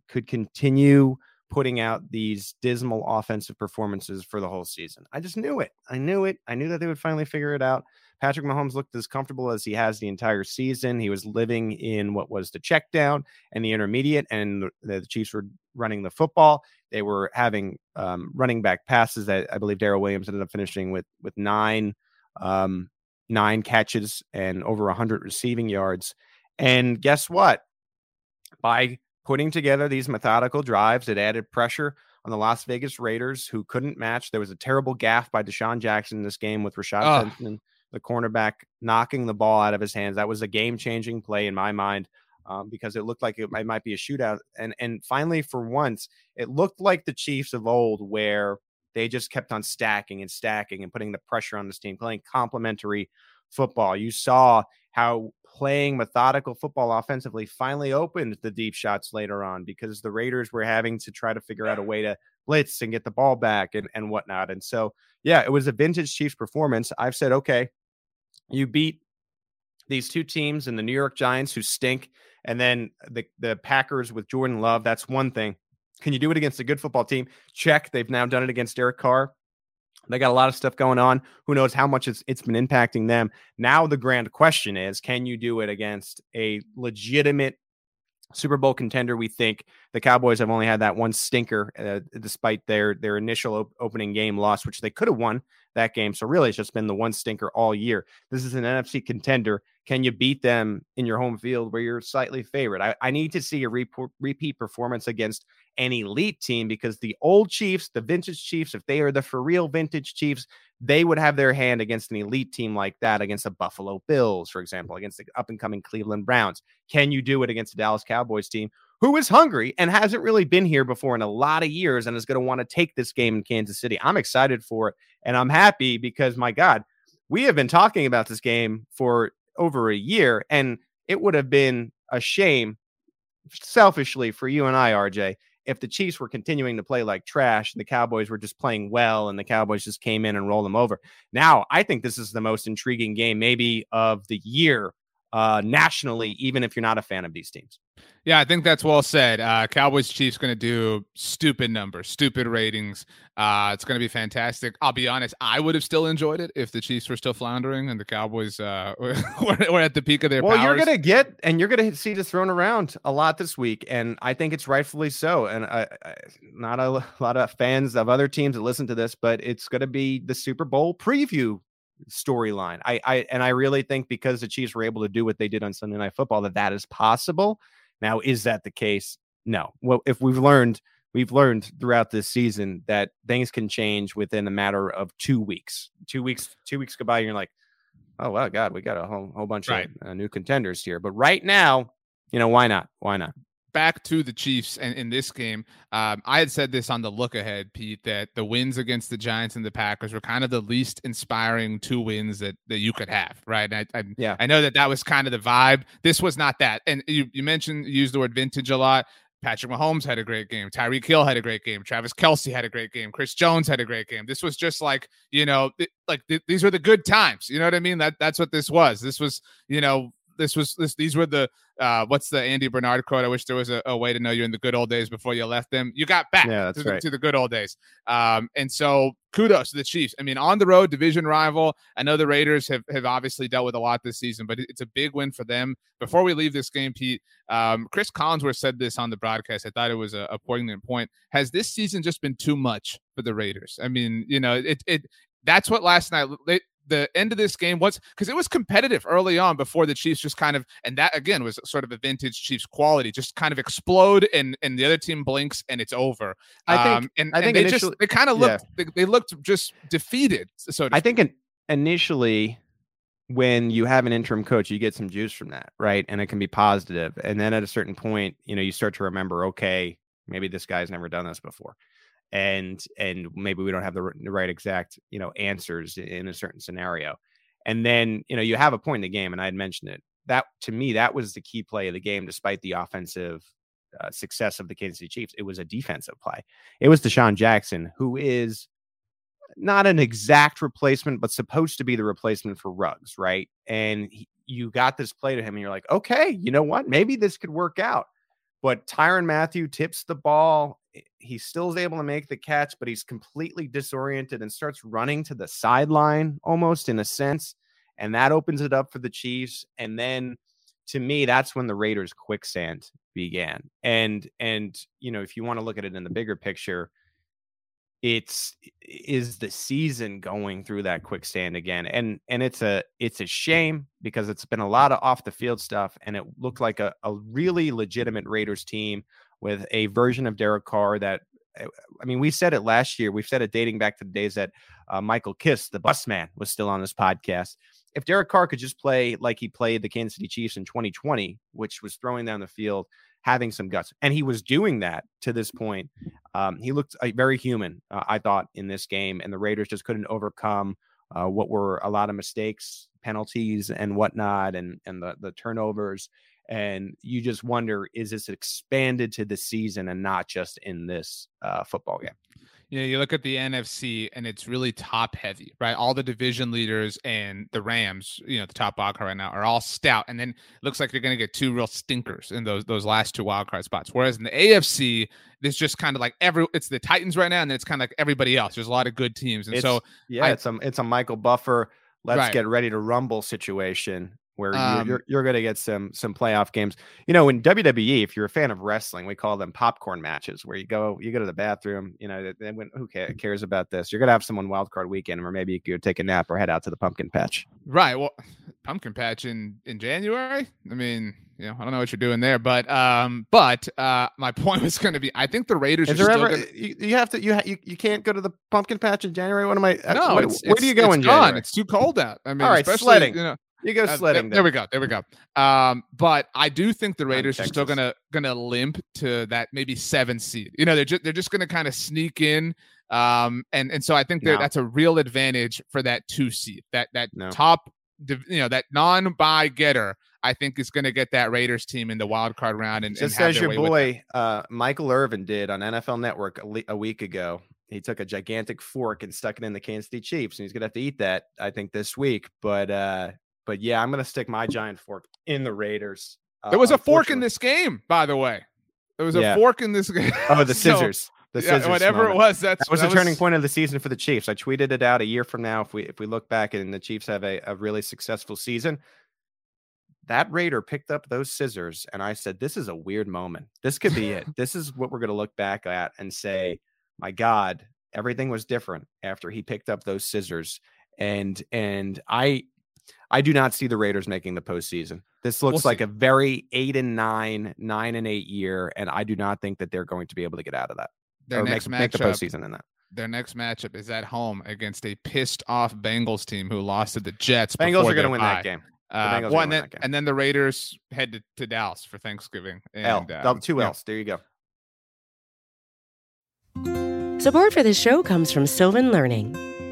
could continue putting out these dismal offensive performances for the whole season. I just knew it. I knew it. I knew that they would finally figure it out. Patrick Mahomes looked as comfortable as he has the entire season. He was living in what was the check down and the intermediate, and the Chiefs were running the football. They were having um, running back passes that I believe Darrel Williams ended up finishing with with nine um, nine catches and over hundred receiving yards. And guess what? By putting together these methodical drives, it added pressure on the Las Vegas Raiders, who couldn't match. There was a terrible gaff by DeSean Jackson in this game with Rashad oh the cornerback knocking the ball out of his hands. That was a game changing play in my mind. Um, because it looked like it might, might be a shootout. And and finally, for once, it looked like the Chiefs of old, where they just kept on stacking and stacking and putting the pressure on this team, playing complementary football. You saw how playing methodical football offensively finally opened the deep shots later on because the Raiders were having to try to figure out a way to blitz and get the ball back and, and whatnot. And so, yeah, it was a vintage Chiefs performance. I've said, okay, You beat these two teams and the New York Giants who stink, and then the the Packers with Jordan Love. That's one thing. Can you do it against a good football team? Check. They've now done it against Derek Carr. They got a lot of stuff going on. Who knows how much it's, it's been impacting them? Now, the grand question is can you do it against a legitimate Super Bowl contender. We think the Cowboys have only had that one stinker, uh, despite their their initial op- opening game loss, which they could have won that game. So really, it's just been the one stinker all year. This is an NFC contender. Can you beat them in your home field where you're slightly favored? I, I need to see a re- repeat performance against an elite team because the old Chiefs, the vintage Chiefs, if they are the for real vintage Chiefs, they would have their hand against an elite team like that, against the Buffalo Bills, for example, against the up and coming Cleveland Browns. Can you do it against the Dallas Cowboys team who is hungry and hasn't really been here before in a lot of years and is going to want to take this game in Kansas City? I'm excited for it and I'm happy because, my God, we have been talking about this game for over a year and it would have been a shame selfishly for you and I, RJ, if the Chiefs were continuing to play like trash and the Cowboys were just playing well and the Cowboys just came in and rolled them over. Now, I think this is the most intriguing game, maybe of the year uh, nationally, even if you're not a fan of these teams. Yeah, I think that's well said. Uh, Cowboys Chiefs going to do stupid numbers, stupid ratings. Uh, it's going to be fantastic. I'll be honest, I would have still enjoyed it if the Chiefs were still floundering and the Cowboys uh, were, were at the peak of their well, powers. you're going to get and you're going to see this thrown around a lot this week, and I think it's rightfully so. And I, I, not a lot of fans of other teams that listen to this, but it's going to be the Super Bowl preview storyline. I, I and I really think because the Chiefs were able to do what they did on Sunday Night Football that that is possible. Now, is that the case? No. Well, if we've learned, we've learned throughout this season that things can change within a matter of two weeks. Two weeks, two weeks go by, and you're like, oh well, God, we got a whole whole bunch right. of uh, new contenders here. But right now, you know, why not? Why not? Back to the Chiefs and in this game, um, I had said this on the look ahead, Pete, that the wins against the Giants and the Packers were kind of the least inspiring two wins that, that you could have, right? I, I, yeah, I know that that was kind of the vibe. This was not that. And you, you mentioned you used the word vintage a lot. Patrick Mahomes had a great game. Tyreek Hill had a great game. Travis Kelce had a great game. Chris Jones had a great game. This was just like, you know, th- like th- these were the good times. You know what I mean? That that's what this was. This was, you know, this was this these were the uh, what's the Andy Bernard quote? I wish there was a, a, way to know you in the good old days before you left them. You got back yeah, to, right. to the good old days. Um, and so kudos to the Chiefs. I mean, on the road, division rival. I know the Raiders have, have obviously dealt with a lot this season, but it's a big win for them. Before we leave this game, Pete, um, Chris Collinsworth said this on the broadcast. I thought it was a, a poignant point. Has this season just been too much for the Raiders? I mean, you know, it it that's what last night the end of this game was because it was competitive early on before the Chiefs just kind of and that again was sort of a vintage Chiefs quality, just kind of explode and and the other team blinks and it's over. I think um, and, I think and they just they kind of looked yeah. they, they, looked just defeated. So I think initially when you have an interim coach, you get some juice from that, right? And it can be positive. And then at a certain point, you know, you start to remember, okay, maybe this guy's never done this before and and maybe we don't have the, right exact you know answers in a certain scenario. And then you know you have a point in the game and i had mentioned it. That to me that was the key play of the game despite the offensive uh, success of the kansas city chiefs it was a defensive play. It was DeSean jackson who is not an exact replacement but supposed to be the replacement for Ruggs right? And he, you got this play to him and you're like okay you know what? Maybe this could work out but Tyrann Mathieu tips the ball. Eh, he still is able to make the catch, but he's completely disoriented and starts running to the sideline almost in a sense. And that opens it up for the Chiefs. And then to me, that's when the Raiders quicksand began. And and you know, if you want to look at it in the bigger picture, it's is the season going through that quicksand again and and it's a it's a shame because it's been a lot of off the field stuff and it looked like a, a really legitimate raiders team with a version of derek carr that eh, i mean we said it last year we've said it dating back to the days that uh, michael kiss the bus man was still on this podcast. If derek carr could just play like he played the kansas city chiefs in 2020 which was throwing down the field having some guts. And he was doing that to this point. Um, he looked uh, very human, uh, I thought, in this game. And the Raiders just couldn't overcome uh, what were a lot of mistakes, penalties, and whatnot, and, and the, the turnovers. And you just wonder is this expanded to the season and not just in this uh, football game? You know, you look at the NFC and it's really top heavy, right? All the division leaders and the Rams, you know, the top wild card right now are all stout. And then it looks like you're going to get two real stinkers in those those last two wild card spots. Whereas in the AFC, there's just kind of like every it's the Titans right now, and then it's kind of like everybody else. There's a lot of good teams. And it's, so yeah, I, it's a it's a Michael Buffer. Let's Right. get ready to rumble situation where you're, Um, you're you're going to get some some playoff games. You know, in WWE, if you're a fan of wrestling, we call them popcorn matches, where you go you go to the bathroom. You know, when, who cares about this? You're going to have someone wild card weekend, or maybe you could take a nap or head out to the pumpkin patch. Right. Well, pumpkin patch in in January. I mean, you know, I don't know what you're doing there, but um, but uh, my point was going to be, I think the Raiders Is are there still ever gonna, you, you have to you, ha- you you can't go to the pumpkin patch in January? What am I? uh, no. what- it's, where it's, do you go in gone. January? It's too cold out. I mean, All right, especially, sledding. You know, You go uh, sledding. there we go. There we go. Um, but I do think the Raiders are still gonna gonna limp to that maybe seven seed. You know, they're just they're just gonna kind of sneak in. Um, and and so I think that No. that's a real advantage for that two seed. That that No. top, you know, that non buy getter. I think is going to get that Raiders team in the wild card round and, and Just have as your way with it. boy uh, Michael Irvin did on NFL Network a, le- a week ago. He took a gigantic fork and stuck it in the Kansas City Chiefs, and he's gonna have to eat that, I think, this week. But uh, but yeah, I'm gonna stick my giant fork in the Raiders. Uh, There was a fork in this game, by the way. There was Yeah. a fork in this game. Oh, the So, scissors. the yeah, scissors. whatever moment. it was. That's That was the turning point of the season for the Chiefs. I tweeted it out a year from now. If we if we look back and the Chiefs have a, a really successful season, that Raider picked up those scissors, and I said, "This is a weird moment. This could be it. this is what we're going to look back at and say, my God, everything was different after he picked up those scissors." And and I I do not see the Raiders making the postseason. This looks We'll like see. a very eight and nine, nine and eight year, and I do not think that they're going to be able to get out of that Their or next make, make the matchup. postseason in that. Their next matchup is at home against a pissed off Bengals team who lost to the Jets. Bengals are going to win that game. Uh, Bengals well, and then, and then the Raiders head to, to Dallas for Thanksgiving. L, And, L, um, two yeah. L's. There you go. Support for this show comes from Sylvan Learning.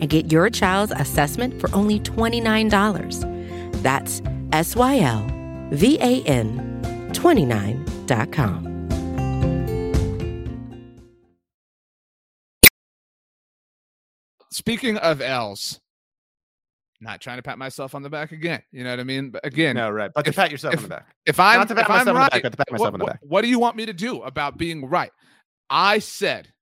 and get your child's assessment for only $29. That's S Y L V A N 29.com. Speaking of L's, not trying to pat myself on the back again. You know what I mean? But again, No, right. But to pat yourself if- on the back. if I'm, Not to pat if I'm myself on the back, but to pat myself what, on the what- back. what do you want me to do about being right? I said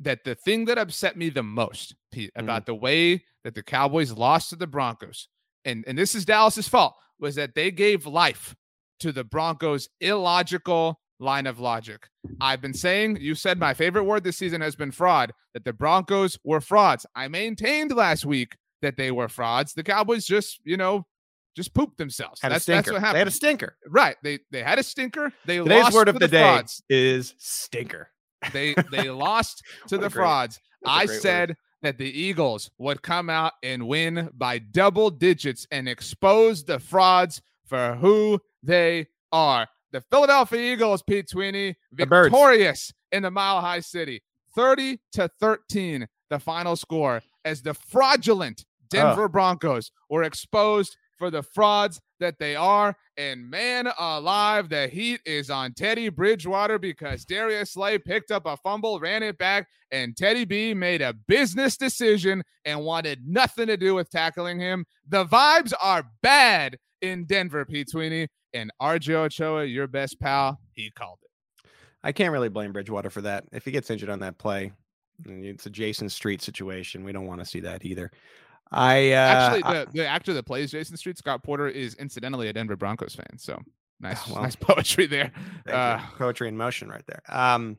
that the thing that upset me the most, Pete, Mm-hmm. about the way that the Cowboys lost to the Broncos, and, and this is Dallas's fault, was that they gave life to the Broncos' illogical line of logic. I've been saying, you said my favorite word this season has been fraud, that the Broncos were frauds. I maintained last week that they were frauds. The Cowboys just, you know, just pooped themselves. Had that's, a stinker. that's what happened. They had a stinker. Right. They they had a stinker. They Today's lost word of the, day frauds. is stinker. They they lost to the great- frauds. I great word. said that the Eagles would come out and win by double digits and expose the frauds for who they are. The Philadelphia Eagles, Pete Sweeney, The victorious in the Mile High City, 30 to 13, the final score as the fraudulent Denver Broncos were exposed for the frauds that they are. And man alive, the heat is on Teddy Bridgewater because Darius Slay picked up a fumble, ran it back, and Teddy B made a business decision and wanted nothing to do with tackling him. The vibes are bad in Denver, Pete Sweeney. And RJ Ochoa, your best pal, he called it. I can't really blame Bridgewater for that. If he gets injured on that play, it's a Jason Street situation. We don't want to see that either. I uh, Actually, the, the actor that plays Jason Street, Scott Porter, is incidentally a Denver Broncos fan. So nice, well, nice poetry there. Uh. Poetry in motion right there. Um,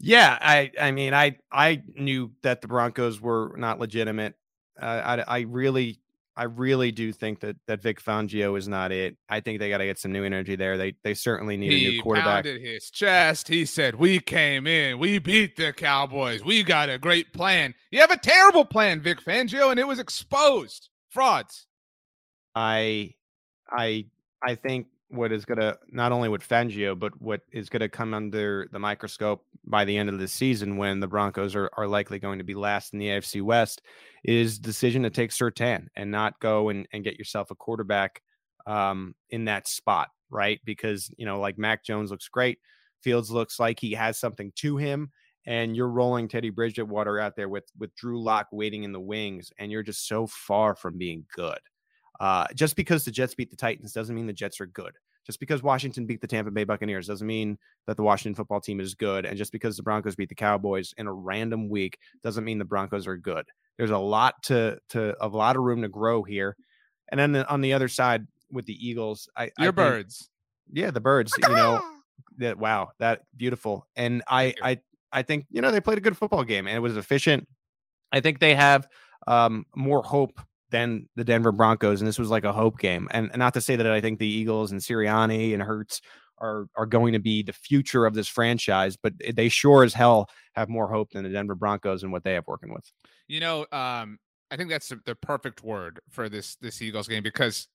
yeah, I, I mean, I, I knew that the Broncos were not legitimate. Uh, I, I really, I really do think that that Vic Fangio is not it. I think they got to get some new energy there. They, they certainly need a new quarterback. He pounded his chest. He said, "We came in. We beat the Cowboys. We got a great plan. You have a terrible plan, Vic Fangio, and it was exposed. Frauds." I, I, I think what is going to not only with Fangio, but what is going to come under the microscope by the end of the season when the Broncos are, are likely going to be last in the AFC West is decision to take Surtain and not go and, and get yourself a quarterback um, in that spot, right? Because, you know, like Mac Jones looks great. Fields looks like he has something to him. And you're rolling Teddy Bridgewater out there with with Drew Lock waiting in the wings, and you're just so far from being good. Uh, just because the Jets beat the Titans doesn't mean the Jets are good. Just because Washington beat the Tampa Bay Buccaneers doesn't mean that the Washington football team is good. And just because the Broncos beat the Cowboys in a random week doesn't mean the Broncos are good. There's a lot to to a lot of room to grow here. And then the, on the other side with the Eagles, I I Your think- birds. yeah, the birds. You know that wow, that beautiful. And I I I think you know they played a good football game and it was efficient. I think they have um more hope than the Denver Broncos, and this was like a hope game. And, not to say that I think the Eagles and Sirianni and Hurts are are going to be the future of this franchise, but they sure as hell have more hope than the Denver Broncos and what they have working with. You know, um, I think that's the, perfect word for this this Eagles game because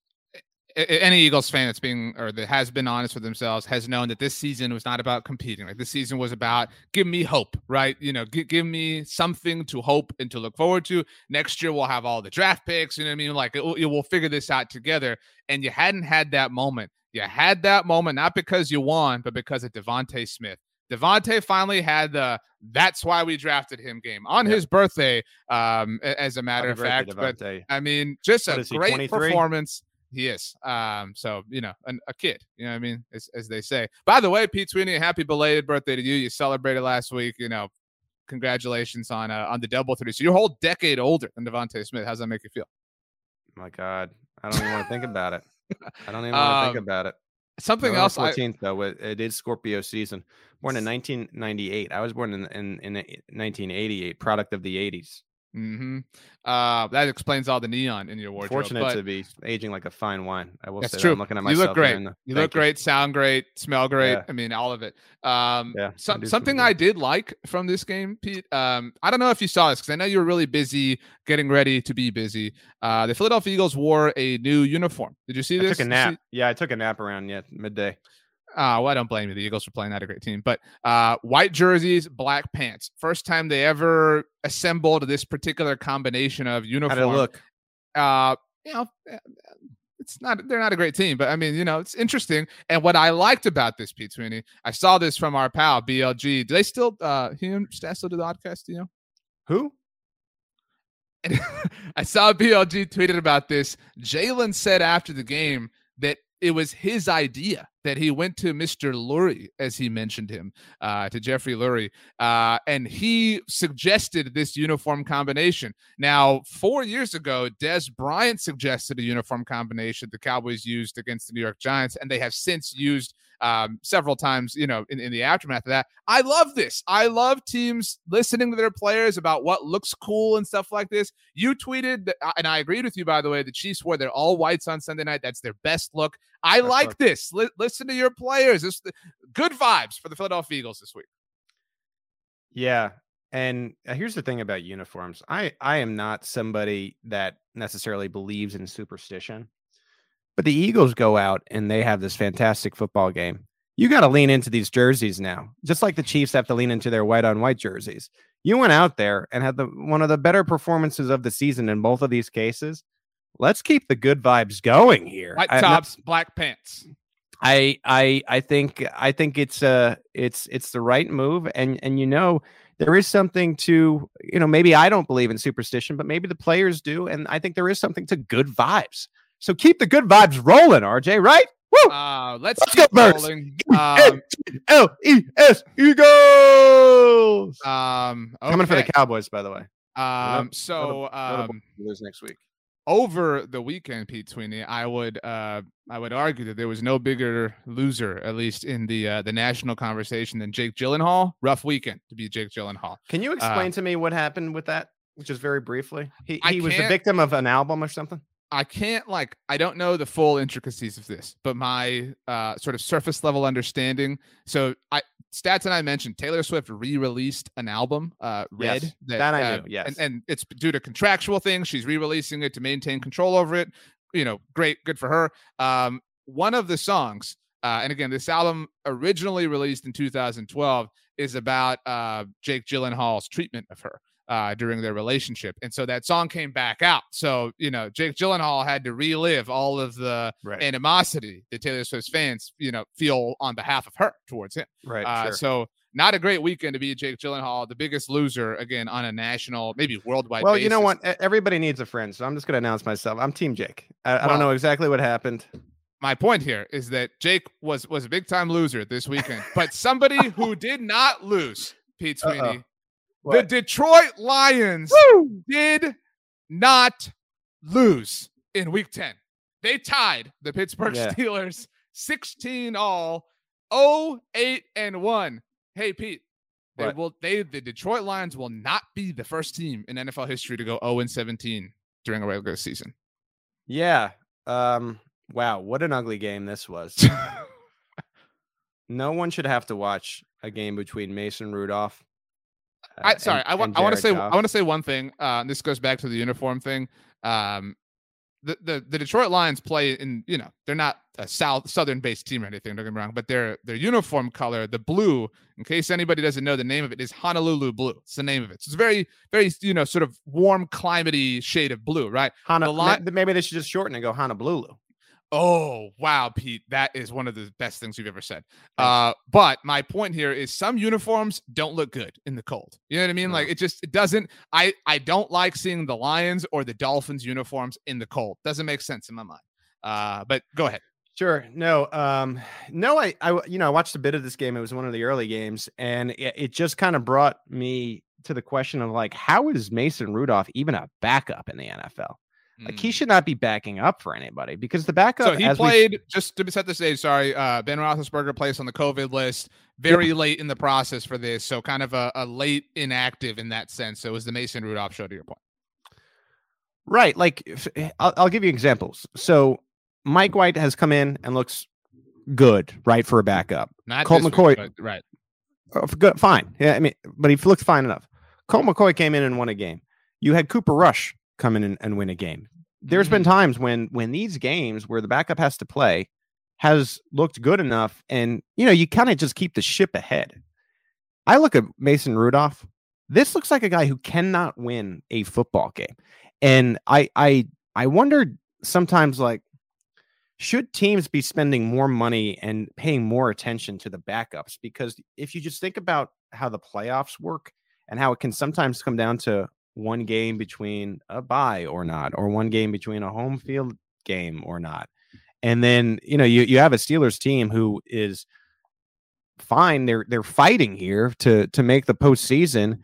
any Eagles fan that's being or that has been honest with themselves has known that this season was not about competing. Like this season was about give me hope, right? You know, gi- give me something to hope and to look forward to. Next year we'll have all the draft picks. You know what I mean? Like it, will- it, we'll figure this out together. And you hadn't had that moment. You had that moment not because you won, but because of DeVonta Smith. DeVonta finally had the that's why we drafted him game on Yeah. his birthday, um, as a matter of Happy birthday, fact. But I mean, just What a great 23? performance. He is. Um, so you know, an, a kid. You know what I mean? As, as they say. By the way, Pete Sweeney, happy belated birthday to you. You celebrated last week. You know, congratulations on uh, on the double thirty. So you're a whole decade older than DeVonta Smith. How's that make you feel? My God, I don't even want to think about it. I don't even want to think Um, about it. Something else. I, 14th, though, it, it is Scorpio season. Born in 1998. I was born in, in, in 1988, product of the 80s. Hmm uh, that explains all the neon in your wardrobe. Fortunate but- to be aging like a fine wine. I will That's say true. that. I'm looking at myself. You look great. the- You Thank look great, sound great, smell great. Yeah. I mean, all of it. Um, Yeah, I something I did like from this game, Pete. Um, I don't know if you saw this because I know you were really busy getting ready to be busy. Uh, the Philadelphia Eagles wore a new uniform. Did you see I this? took a you see- nap. Yeah, I took a nap around yeah midday. Uh, well, I don't blame you. The Eagles were playing not a great team, but uh, white jerseys, black pants. First time they ever assembled this particular combination of How uniform. it look? uh you know uh, it's not they're not a great team but i mean you know it's interesting and what i liked about this pete sweeney i saw this from our pal blg do they still uh he and Stan still do the podcast you know Who? and i saw blg tweeted about this jalen said after the game that it was his idea that he went to Mr. Lurie, as he mentioned him, uh, to Jeffrey Lurie, uh, and he suggested this uniform combination. Now, four years ago, Dez Bryant suggested a uniform combination the Cowboys used against the New York Giants, and they have since used um, several times, you know, in, in the aftermath of that. I love this. I love teams listening to their players about what looks cool and stuff like this. You tweeted, that, and I agreed with you, by the way, the Chiefs wore their all whites on Sunday night. That's their best look. I like this. Li- listen to your players. This good vibes for the Philadelphia Eagles this week. Yeah. And uh, here's the thing about uniforms. I I am not somebody that necessarily believes in superstition. But the Eagles go out and they have this fantastic football game. You got to lean into these jerseys now. Just like the Chiefs have to lean into their white on white jerseys. You went out there and had the one of the better performances of the season in both of these cases. Let's keep the good vibes going here. White I- tops, black pants. I I I think I think it's uh it's it's the right move and and you know there is something to you know maybe I don't believe in superstition but maybe the players do and I think there is something to good vibes. So keep the good vibes rolling, RJ, right? Woo! Uh, let's, Let's keep go, Birds. Um, L E S Eagles. um, Coming for the. Cowboys by the way. Um, so um, next week over the weekend, Pete Sweeney, I would uh, I would argue that there was no bigger loser, at least in the uh, the national conversation, than Jake Gyllenhaal. Rough weekend to be Jake Gyllenhaal. Can you explain uh, to me what happened with that? Just very briefly, he he was the victim of an album or something. I can't like I don't know the full intricacies of this, but my uh, sort of surface level understanding. So I stats and I mentioned Taylor Swift re-released an album, uh, Red. Yes, that, that, I uh, knew. Yes, and, and, it's due to contractual things. She's re-releasing it to maintain control over it. You know, great, good for her. Um, one of the songs, uh, and again, this album originally released in 2012 is about uh, Jake Gyllenhaal's treatment of her uh, during their relationship. And so that song came back out. So, you know, Jake Gyllenhaal had to relive all of the right. animosity that Taylor Swift's fans, you know, feel on behalf of her towards him. Right. Uh, sure. So, not a great weekend to be Jake Gyllenhaal, the biggest loser again on a national, maybe worldwide. Well, basis. you know what? Everybody needs a friend, so I'm just going to announce myself. I'm Team Jake. I, well, I don't know exactly what happened. My point here is that Jake was was a big time loser this weekend, but somebody who did not lose, Pete Sweeney, Uh-oh. The Detroit Lions Woo! did not lose in week 10. They tied the Pittsburgh yeah. Steelers 16 all, 0 8 and 1. Hey Pete, they what? will they the Detroit Lions will not be the first team in NFL history to go 0 and 17 during a regular season. Yeah. Um wow, what an ugly game this was. no one should have to watch a game between Mason Rudolph I sorry, and, I want I want to say Goff. I want to say one thing. Uh, this goes back to the uniform thing. Um, the, the the Detroit Lions play in you know they're not a south southern based team or anything. Don't get me wrong, but their their uniform color, the blue. In case anybody doesn't know the name of it, is Honolulu blue. It's the name of it. So it's very very you know sort of warm climatey shade of blue, right? Hana, li- maybe they should just shorten and go Honolulu. Oh, wow, Pete. That is one of the best things you've ever said. Uh, but my point here is some uniforms don't look good in the cold. You know what I mean? No. Like it just it doesn't I I don't like seeing the Lions or the Dolphins uniforms in the cold. Doesn't make sense in my mind. Uh, but go ahead. Sure. No, um, no, I, I, you know, I watched a bit of this game. It was one of the early games, and it, it just kind of brought me to the question of like, how is Mason Rudolph even a backup in the NFL? Like he mm. should not be backing up for anybody because the backup. So he played just to set the stage. Sorry, uh, Ben Roethlisberger placed on the COVID list very yeah. late in the process for this, so kind of a, a, late inactive in that sense. So it was the Mason Rudolph show. To your point, right? Like eh, I'll, I'll give you examples. So Mike White has come in and looks good, right, for a backup. Not Colt McCoy, week, right? Oh, good, fine. Yeah, I mean, but he looks fine enough. Colt McCoy came in and won a game. You had Cooper Rush come in and, and win a game. There's mm-hmm. been times when when these games where the backup has to play has looked good enough, and you know you kind of just keep the ship ahead. I look at Mason Rudolph. This looks like a guy who cannot win a football game, and I I I wonder sometimes like should teams be spending more money and paying more attention to the backups because if you just think about how the playoffs work and how it can sometimes come down to one game between a bye or not, or one game between a home field game or not. And then, you know, you, you have a Steelers team who is fine. They're they're fighting here to to make the postseason.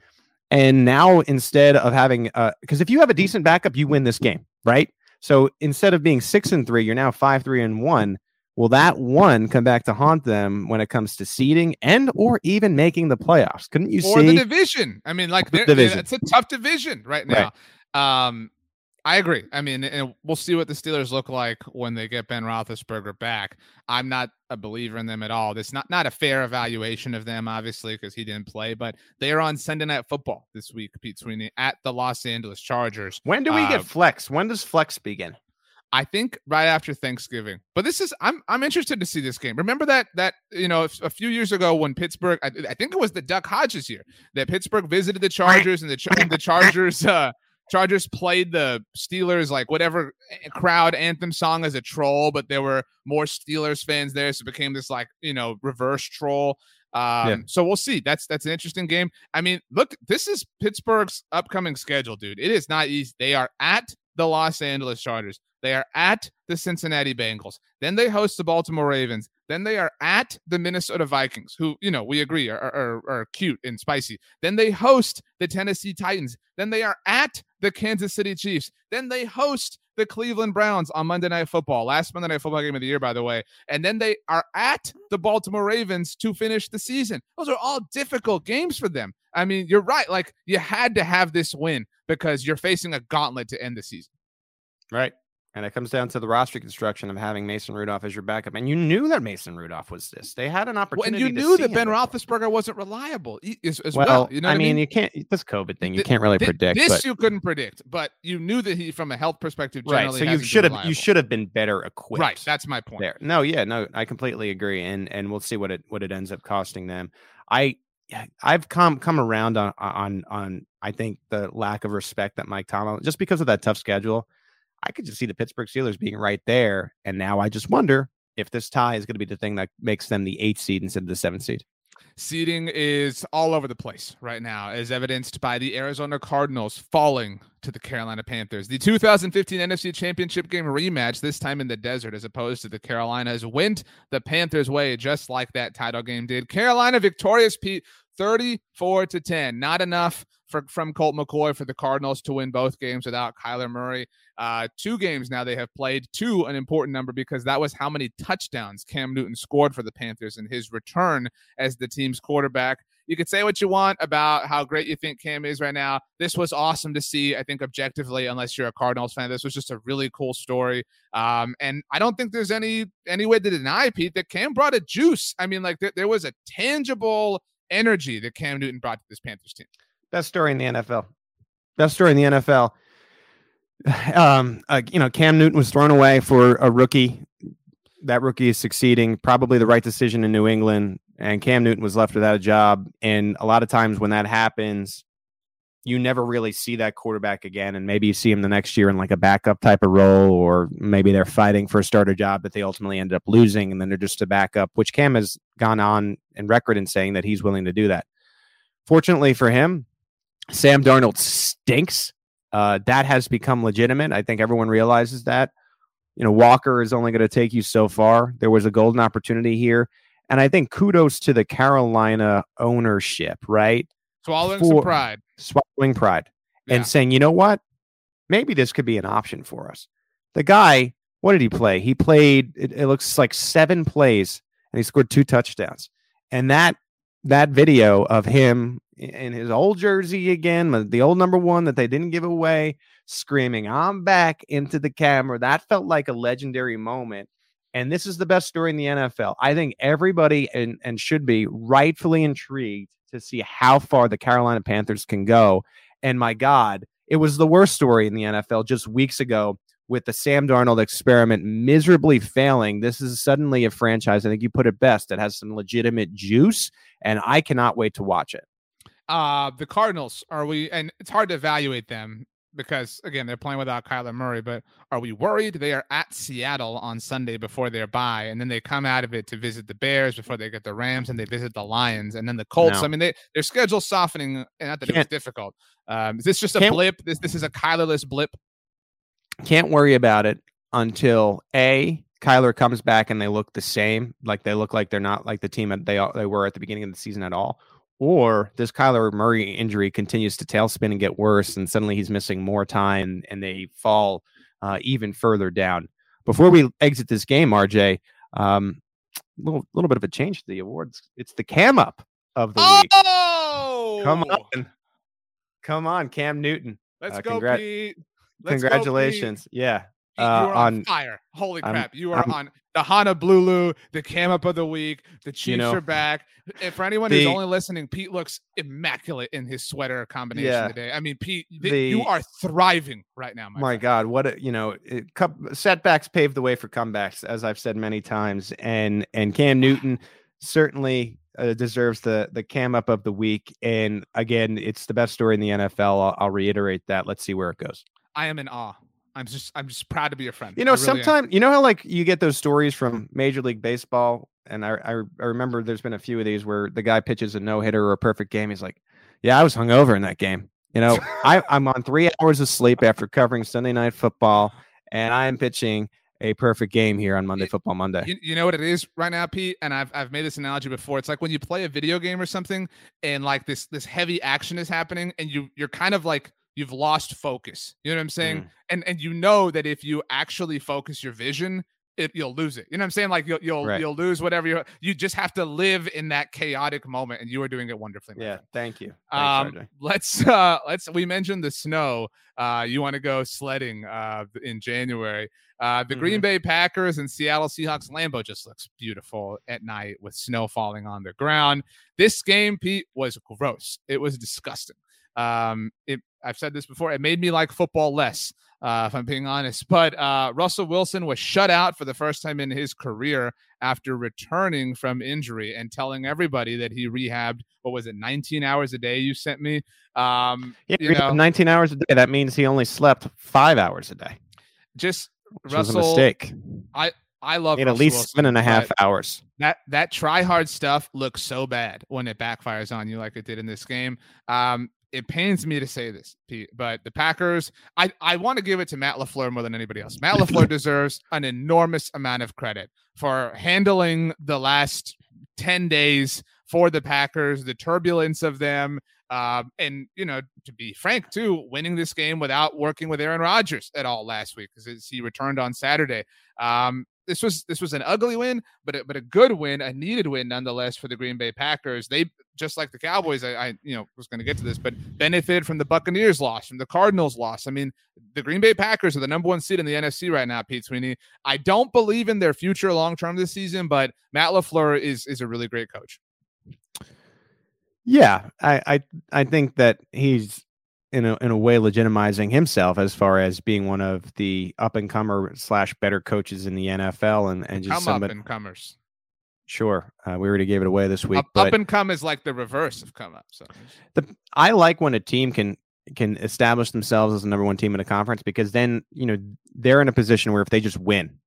And now instead of having uh because if you have a decent backup, you win this game, right? So instead of being six and three, you're now five, three, and one. Will that one come back to haunt them when it comes to seeding and or even making the playoffs? Couldn't you see or see the division? I mean, like division. it's a tough division right now. Right. Um, I agree. I mean, and we'll see what the Steelers look like when they get Ben Roethlisberger back. I'm not a believer in them at all. This not not a fair evaluation of them, obviously, because he didn't play. But they are on Sunday Night Football this week, Pete Sweeney, at the Los Angeles Chargers. When do we uh, get flex? When does flex begin? I think right after Thanksgiving. But this is I'm I'm interested to see this game. Remember that that you know a few years ago when Pittsburgh I, I think it was the Duck Hodges year that Pittsburgh visited the Chargers and the and the Chargers uh Chargers played the Steelers like whatever eh, crowd anthem song as a troll, but there were more Steelers fans there, so it became this like you know reverse troll. Um, yeah. So we'll see. That's that's an interesting game. I mean, look, this is Pittsburgh's upcoming schedule, dude. It is not easy. They are at the Los Angeles Chargers They are at the Cincinnati Bengals. Then they host the Baltimore Ravens. Then they are at the Minnesota Vikings, who, you know, we agree are, are, are cute and spicy. Then they host the Tennessee Titans. Then they are at the Kansas City Chiefs. Then they host the Cleveland Browns on Monday Night Football, last Monday Night Football game of the year, by the way. And then they are at the Baltimore Ravens to finish the season. Those are all difficult games for them. I mean, you're right. Like, you had to have this win because you're facing a gauntlet to end the season. Right. And it comes down to the roster construction of having Mason Rudolph as your backup. And you knew that Mason Rudolph was this. They had an opportunity. and you knew that Ben Roethlisberger wasn't reliable as, as well, well, You know, I mean, mean, you can't this COVID thing. You can't really Th- predict. This but, you couldn't predict, but you knew that he, from a health perspective, right. So you should have you should have been better equipped. Right. That's my point. there. No, yeah, no, I completely agree, and and we'll see what it what it ends up costing them. I I've come come around on on on I think the lack of respect that Mike Tomlin just because of that tough schedule. I could just see the Pittsburgh Steelers being right there, and now I just wonder if this tie is going to be the thing that makes them the eighth seed instead of the seventh seed. Seeding is all over the place right now, as evidenced by the Arizona Cardinals falling to the Carolina Panthers. The 2015 NFC Championship game rematch, this time in the desert, as opposed to the Carolinas, went the Panthers' way, just like that title game did. Carolina victorious, Pete, 34 to 10. Not enough for, from Colt McCoy for the Cardinals to win both games without Kyler Murray. Uh, two games now they have played, two an important number because that was how many touchdowns Cam Newton scored for the Panthers in his return as the team's quarterback. You could say what you want about how great you think Cam is right now. This was awesome to see. I think objectively, unless you're a Cardinals fan, this was just a really cool story. Um, and I don't think there's any any way to deny Pete that Cam brought a juice. I mean, like th- there was a tangible energy that Cam Newton brought to this Panthers team. Best story in the NFL. Best story in the NFL. Um, uh, you know, Cam Newton was thrown away for a rookie. That rookie is succeeding. Probably the right decision in New England. And Cam Newton was left without a job. And a lot of times when that happens, you never really see that quarterback again. And maybe you see him the next year in like a backup type of role, or maybe they're fighting for a starter job that they ultimately ended up losing. And then they're just a backup, which Cam has gone on in record in saying that he's willing to do that. Fortunately for him, Sam Darnold stinks. Uh, that has become legitimate. I think everyone realizes that. You know, Walker is only going to take you so far. There was a golden opportunity here. And I think kudos to the Carolina ownership, right? Swallowing For- some pride. Swallowing pride Yeah. and saying, you know what? Maybe this could be an option for us. The guy, what did he play? He played, it, it looks like seven plays and he scored two touchdowns. And that that video of him in his old jersey again, the old number one that they didn't give away, screaming, I'm back into the camera. That felt like a legendary moment. And this is the best story in the NFL. I think everybody and, and should be rightfully intrigued to see how far the Carolina Panthers can go. And my God, it was the worst story in the NFL just weeks ago with the Sam Darnold experiment miserably failing. This is suddenly a franchise, I think you put it best, that has some legitimate juice. And I cannot wait to watch it. Uh, the Cardinals, are we, and it's hard to evaluate them because, again, they're playing without Kyler Murray, but are we worried? They are at Seattle on Sunday before their bye, and then they come out of it to visit the Bears before they get the Rams and they visit the Lions and then the Colts. No. I mean, they, their schedule softening, and not that it was difficult. Um, is this just a blip? This, this is a Kylerless blip? Can't worry about it until A, Kyler comes back and they look the same, like they look like they're not like the team that they they were at the beginning of the season at all, or this Kyler Murray injury continues to tailspin and get worse, and suddenly he's missing more time and they fall uh, even further down. Before we exit this game, RJ, um, little little bit of a change to the awards. It's the cam up of the week. Oh, Come on, come on, Cam Newton. Let's Uh, go, Pete. Let's go, Pete. Congratulations, yeah. Pete, you uh, are on, on- fire. Holy I'm- crap. You are I'm- on the Honolulu, the cam up of the week. The Chiefs know, are back. And for anyone who's only listening, Pete looks immaculate in his sweater combination Yeah. today. I mean, Pete, th- you are thriving right now, my, My. God, what a, you know, it, cup, setbacks paved the way for comebacks, as I've said many times, and and Cam Newton certainly uh, deserves the the cam up of the week. And again, it's the best story in the NFL. I'll, I'll reiterate that. Let's see where it goes. I am in awe. I'm just, I'm just proud to be a friend. You know, really sometimes you know how like you get those stories from Major League Baseball, and I, I I remember there's been a few of these where the guy pitches a no hitter or a perfect game. He's like, "Yeah, I was hungover in that game." You know, I I'm on three hours of sleep after covering Sunday night football, and I am pitching a perfect game here on Monday Football Monday. You, you, know what it is right now, Pete, and I've I've made this analogy before. It's like when you play a video game or something, and like this this heavy action is happening, and you you're kind of like you've lost focus. You know what I'm saying? Mm. And and you know that if you actually focus your vision, it, you'll lose it. You know what I'm saying? Like you'll you'll right. you'll lose whatever you you just have to live in that chaotic moment, and you are doing it wonderfully. Yeah, thank you. Thanks, um, let's uh let's we mentioned the snow. Uh, you want to go sledding uh in January. Uh, the mm-hmm. Green Bay Packers and Seattle Seahawks Lambeau just looks beautiful at night with snow falling on the ground. This game, Pete, was gross. It was disgusting. Um, it I've said this before. It made me like football less, uh, if I'm being honest. But uh, Russell Wilson was shut out for the first time in his career after returning from injury and telling everybody that he rehabbed. What was it, 19 hours a day? You sent me. Um, yeah, you know, 19 hours a day. That means he only slept five hours a day. Just Which Russell, was a mistake. I I love at least Wilson, seven and a half hours. That that try hard stuff looks so bad when it backfires on you, like it did in this game. Um, it pains me to say this, Pete, but the Packers, I, I want to give it to Matt LaFleur more than anybody else. Matt LaFleur deserves an enormous amount of credit for handling the last 10 days for the Packers, the turbulence of them. Um, and, you know, to be frank, too, winning this game without working with Aaron Rodgers at all last week because he returned on Saturday. Um, this was this was an ugly win, but a, but a good win, a needed win nonetheless for the Green Bay Packers. They just like the Cowboys. I, I you know was going to get to this, but benefited from the Buccaneers loss, from the Cardinals loss. I mean, the Green Bay Packers are the number one seed in the NFC right now. Pete Sweeney. I don't believe in their future long term this season, but Matt LaFleur is is a really great coach. Yeah, I I I think that he's in a in a way legitimizing himself as far as being one of the up and comer slash better coaches in the NFL and and just come somebody, up and comers. Sure, uh, we already gave it away this week. Up, up, and come is like the reverse of come up. So the I like when a team can can establish themselves as the number one team in a conference because then you know they're in a position where if they just win,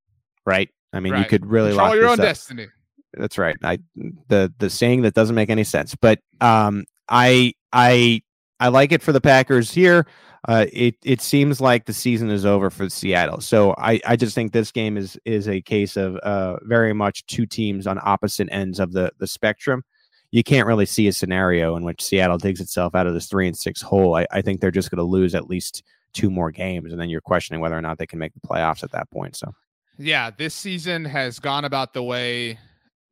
right? I mean, right. you could really control your own up. destiny. That's right. I the the saying that doesn't make any sense, but um, I I I like it for the Packers here. Uh, it it seems like the season is over for Seattle. So I, I just think this game is is a case of uh, very much two teams on opposite ends of the the spectrum. You can't really see a scenario in which Seattle digs itself out of this three and six hole. I, I think they're just going to lose at least two more games, and then you're questioning whether or not they can make the playoffs at that point. So, yeah, this season has gone about the way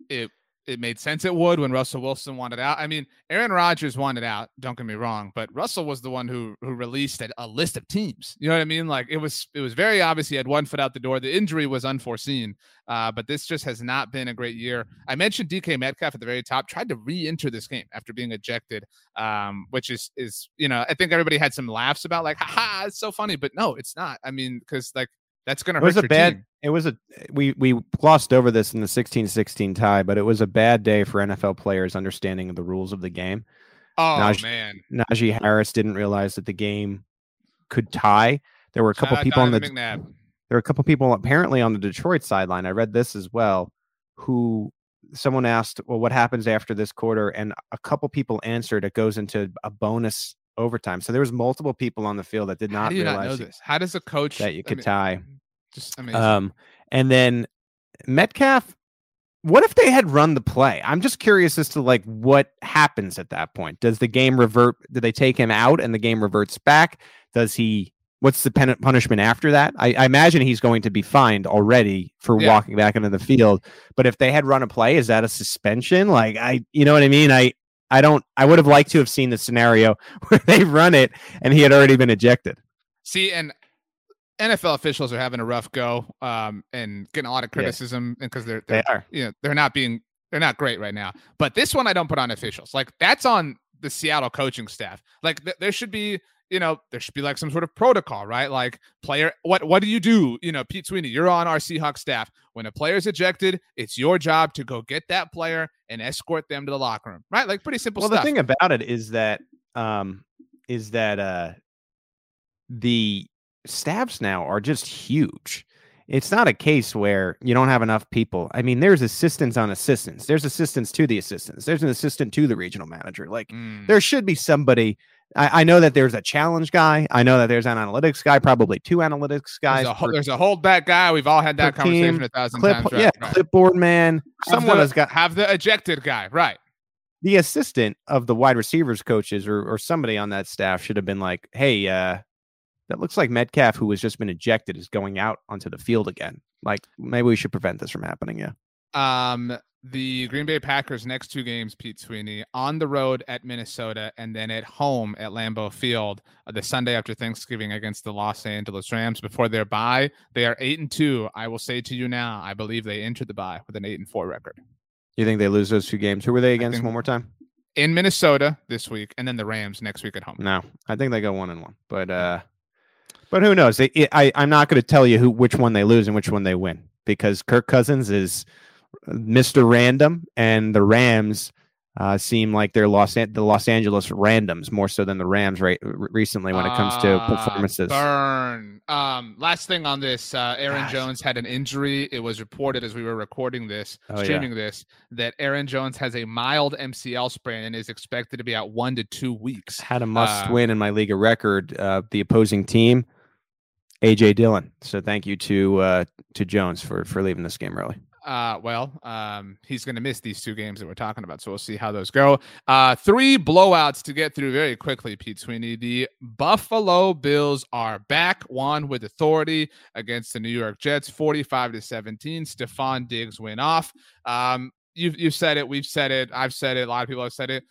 it it made sense it would when Russell Wilson wanted out. I mean, Aaron Rodgers wanted out, don't get me wrong, but Russell was the one who who released a, a, list of teams. You know what I mean? Like it was it was very obvious he had one foot out the door. The injury was unforeseen. Uh, but this just has not been a great year. I mentioned DK Metcalf at the very top, tried to re-enter this game after being ejected, um, which is is you know, I think everybody had some laughs about like, ha, it's so funny, but no, it's not. I mean, because like that's going to hurt. It was a bad. Team. It was a we we glossed over this in the 16-16 tie, but it was a bad day for NFL players understanding the rules of the game. Oh Naj- man, Najee Harris didn't realize that the game could tie. There were a couple people on the McNabb. there were a couple people apparently on the Detroit sideline. I read this as well, who someone asked, "Well, what happens after this quarter?" And a couple people answered, "It goes into a bonus overtime." So there was multiple people on the field that did not realize not know this. How does a coach that you could I mean, tie? Just amazing. Um, and then Metcalf, what if they had run the play? I'm just curious as to like what happens at that point. Does the game revert? Do they take him out and the game reverts back? Does he? What's the pen- punishment after that? I, I, imagine he's going to be fined already for yeah. walking back into the field. But if they had run a play, is that a suspension? Like I, you know what I mean? I, I don't. I would have liked to have seen the scenario where they run it and he had already been ejected. See, and NFL officials are having a rough go um, and getting a lot of criticism because they're, they're they are you know they're not being they're not great right now. But this one I don't put on officials. Like that's on the Seattle coaching staff. Like th- there should be you know there should be like some sort of protocol, right? Like player what what do you do? You know, Pete Sweeney, you're on our Seahawks staff. When a player's ejected, it's your job to go get that player and escort them to the locker room, right? Like pretty simple well, stuff. the thing about it is that um is that uh the staffs now are just huge. It's not a case where you don't have enough people. I mean, there's assistants on assistants. There's assistants to the assistants. There's an assistant to the regional manager. Like mm. there should be somebody I, I, know that there's a challenge guy. I know that there's an analytics guy, probably two analytics guys. There's a, there's a holdback guy. We've all had that conversation team, a thousand clip, times. Right? Yeah, right. clipboard man. Someone has got have the ejected guy, right? The assistant of the wide receivers coaches or or somebody on that staff should have been like, "Hey, uh, that looks like Metcalf, who has just been ejected, is going out onto the field again. Like maybe we should prevent this from happening." Yeah. Um, the Green Bay Packers next two games, Pete Sweeney, on the road at Minnesota and then at home at Lambeau Field uh, the Sunday after Thanksgiving against the Los Angeles Rams before their bye. They are eight and two. I will say to you now, I believe they entered the bye with an eight and four record. You think they lose those two games? Who were they against? One more time. In Minnesota this week, and then the Rams next week at home. No, I think they go one and one, but uh, but who knows? It, I I'm not going to tell you who which one they lose and which one they win because Kirk Cousins is Mr. Random, and the Rams uh, seem like they're Los An- the Los Angeles Randoms more so than the Rams right recently when it comes to uh, performances. Burn. Um, last thing on this, uh, Aaron Gosh. Jones had an injury. It was reported as we were recording this, oh, streaming yeah. this, that Aaron Jones has a mild MCL sprain and is expected to be out one to two weeks. Had a must uh, win in my league of record. Uh, the opposing team, AJ Dillon. So thank you to uh, to Jones for for leaving this game early. Uh, well, um, he's going to miss these two games that we're talking about, so we'll see how those go. Uh, three blowouts to get through very quickly, Pete Sweeney. The Buffalo Bills are back, won with authority against the New York Jets, forty-five to seventeen. Stefon Diggs went off. Um, you've you've said it, we've said it, I've said it, a lot of people have said it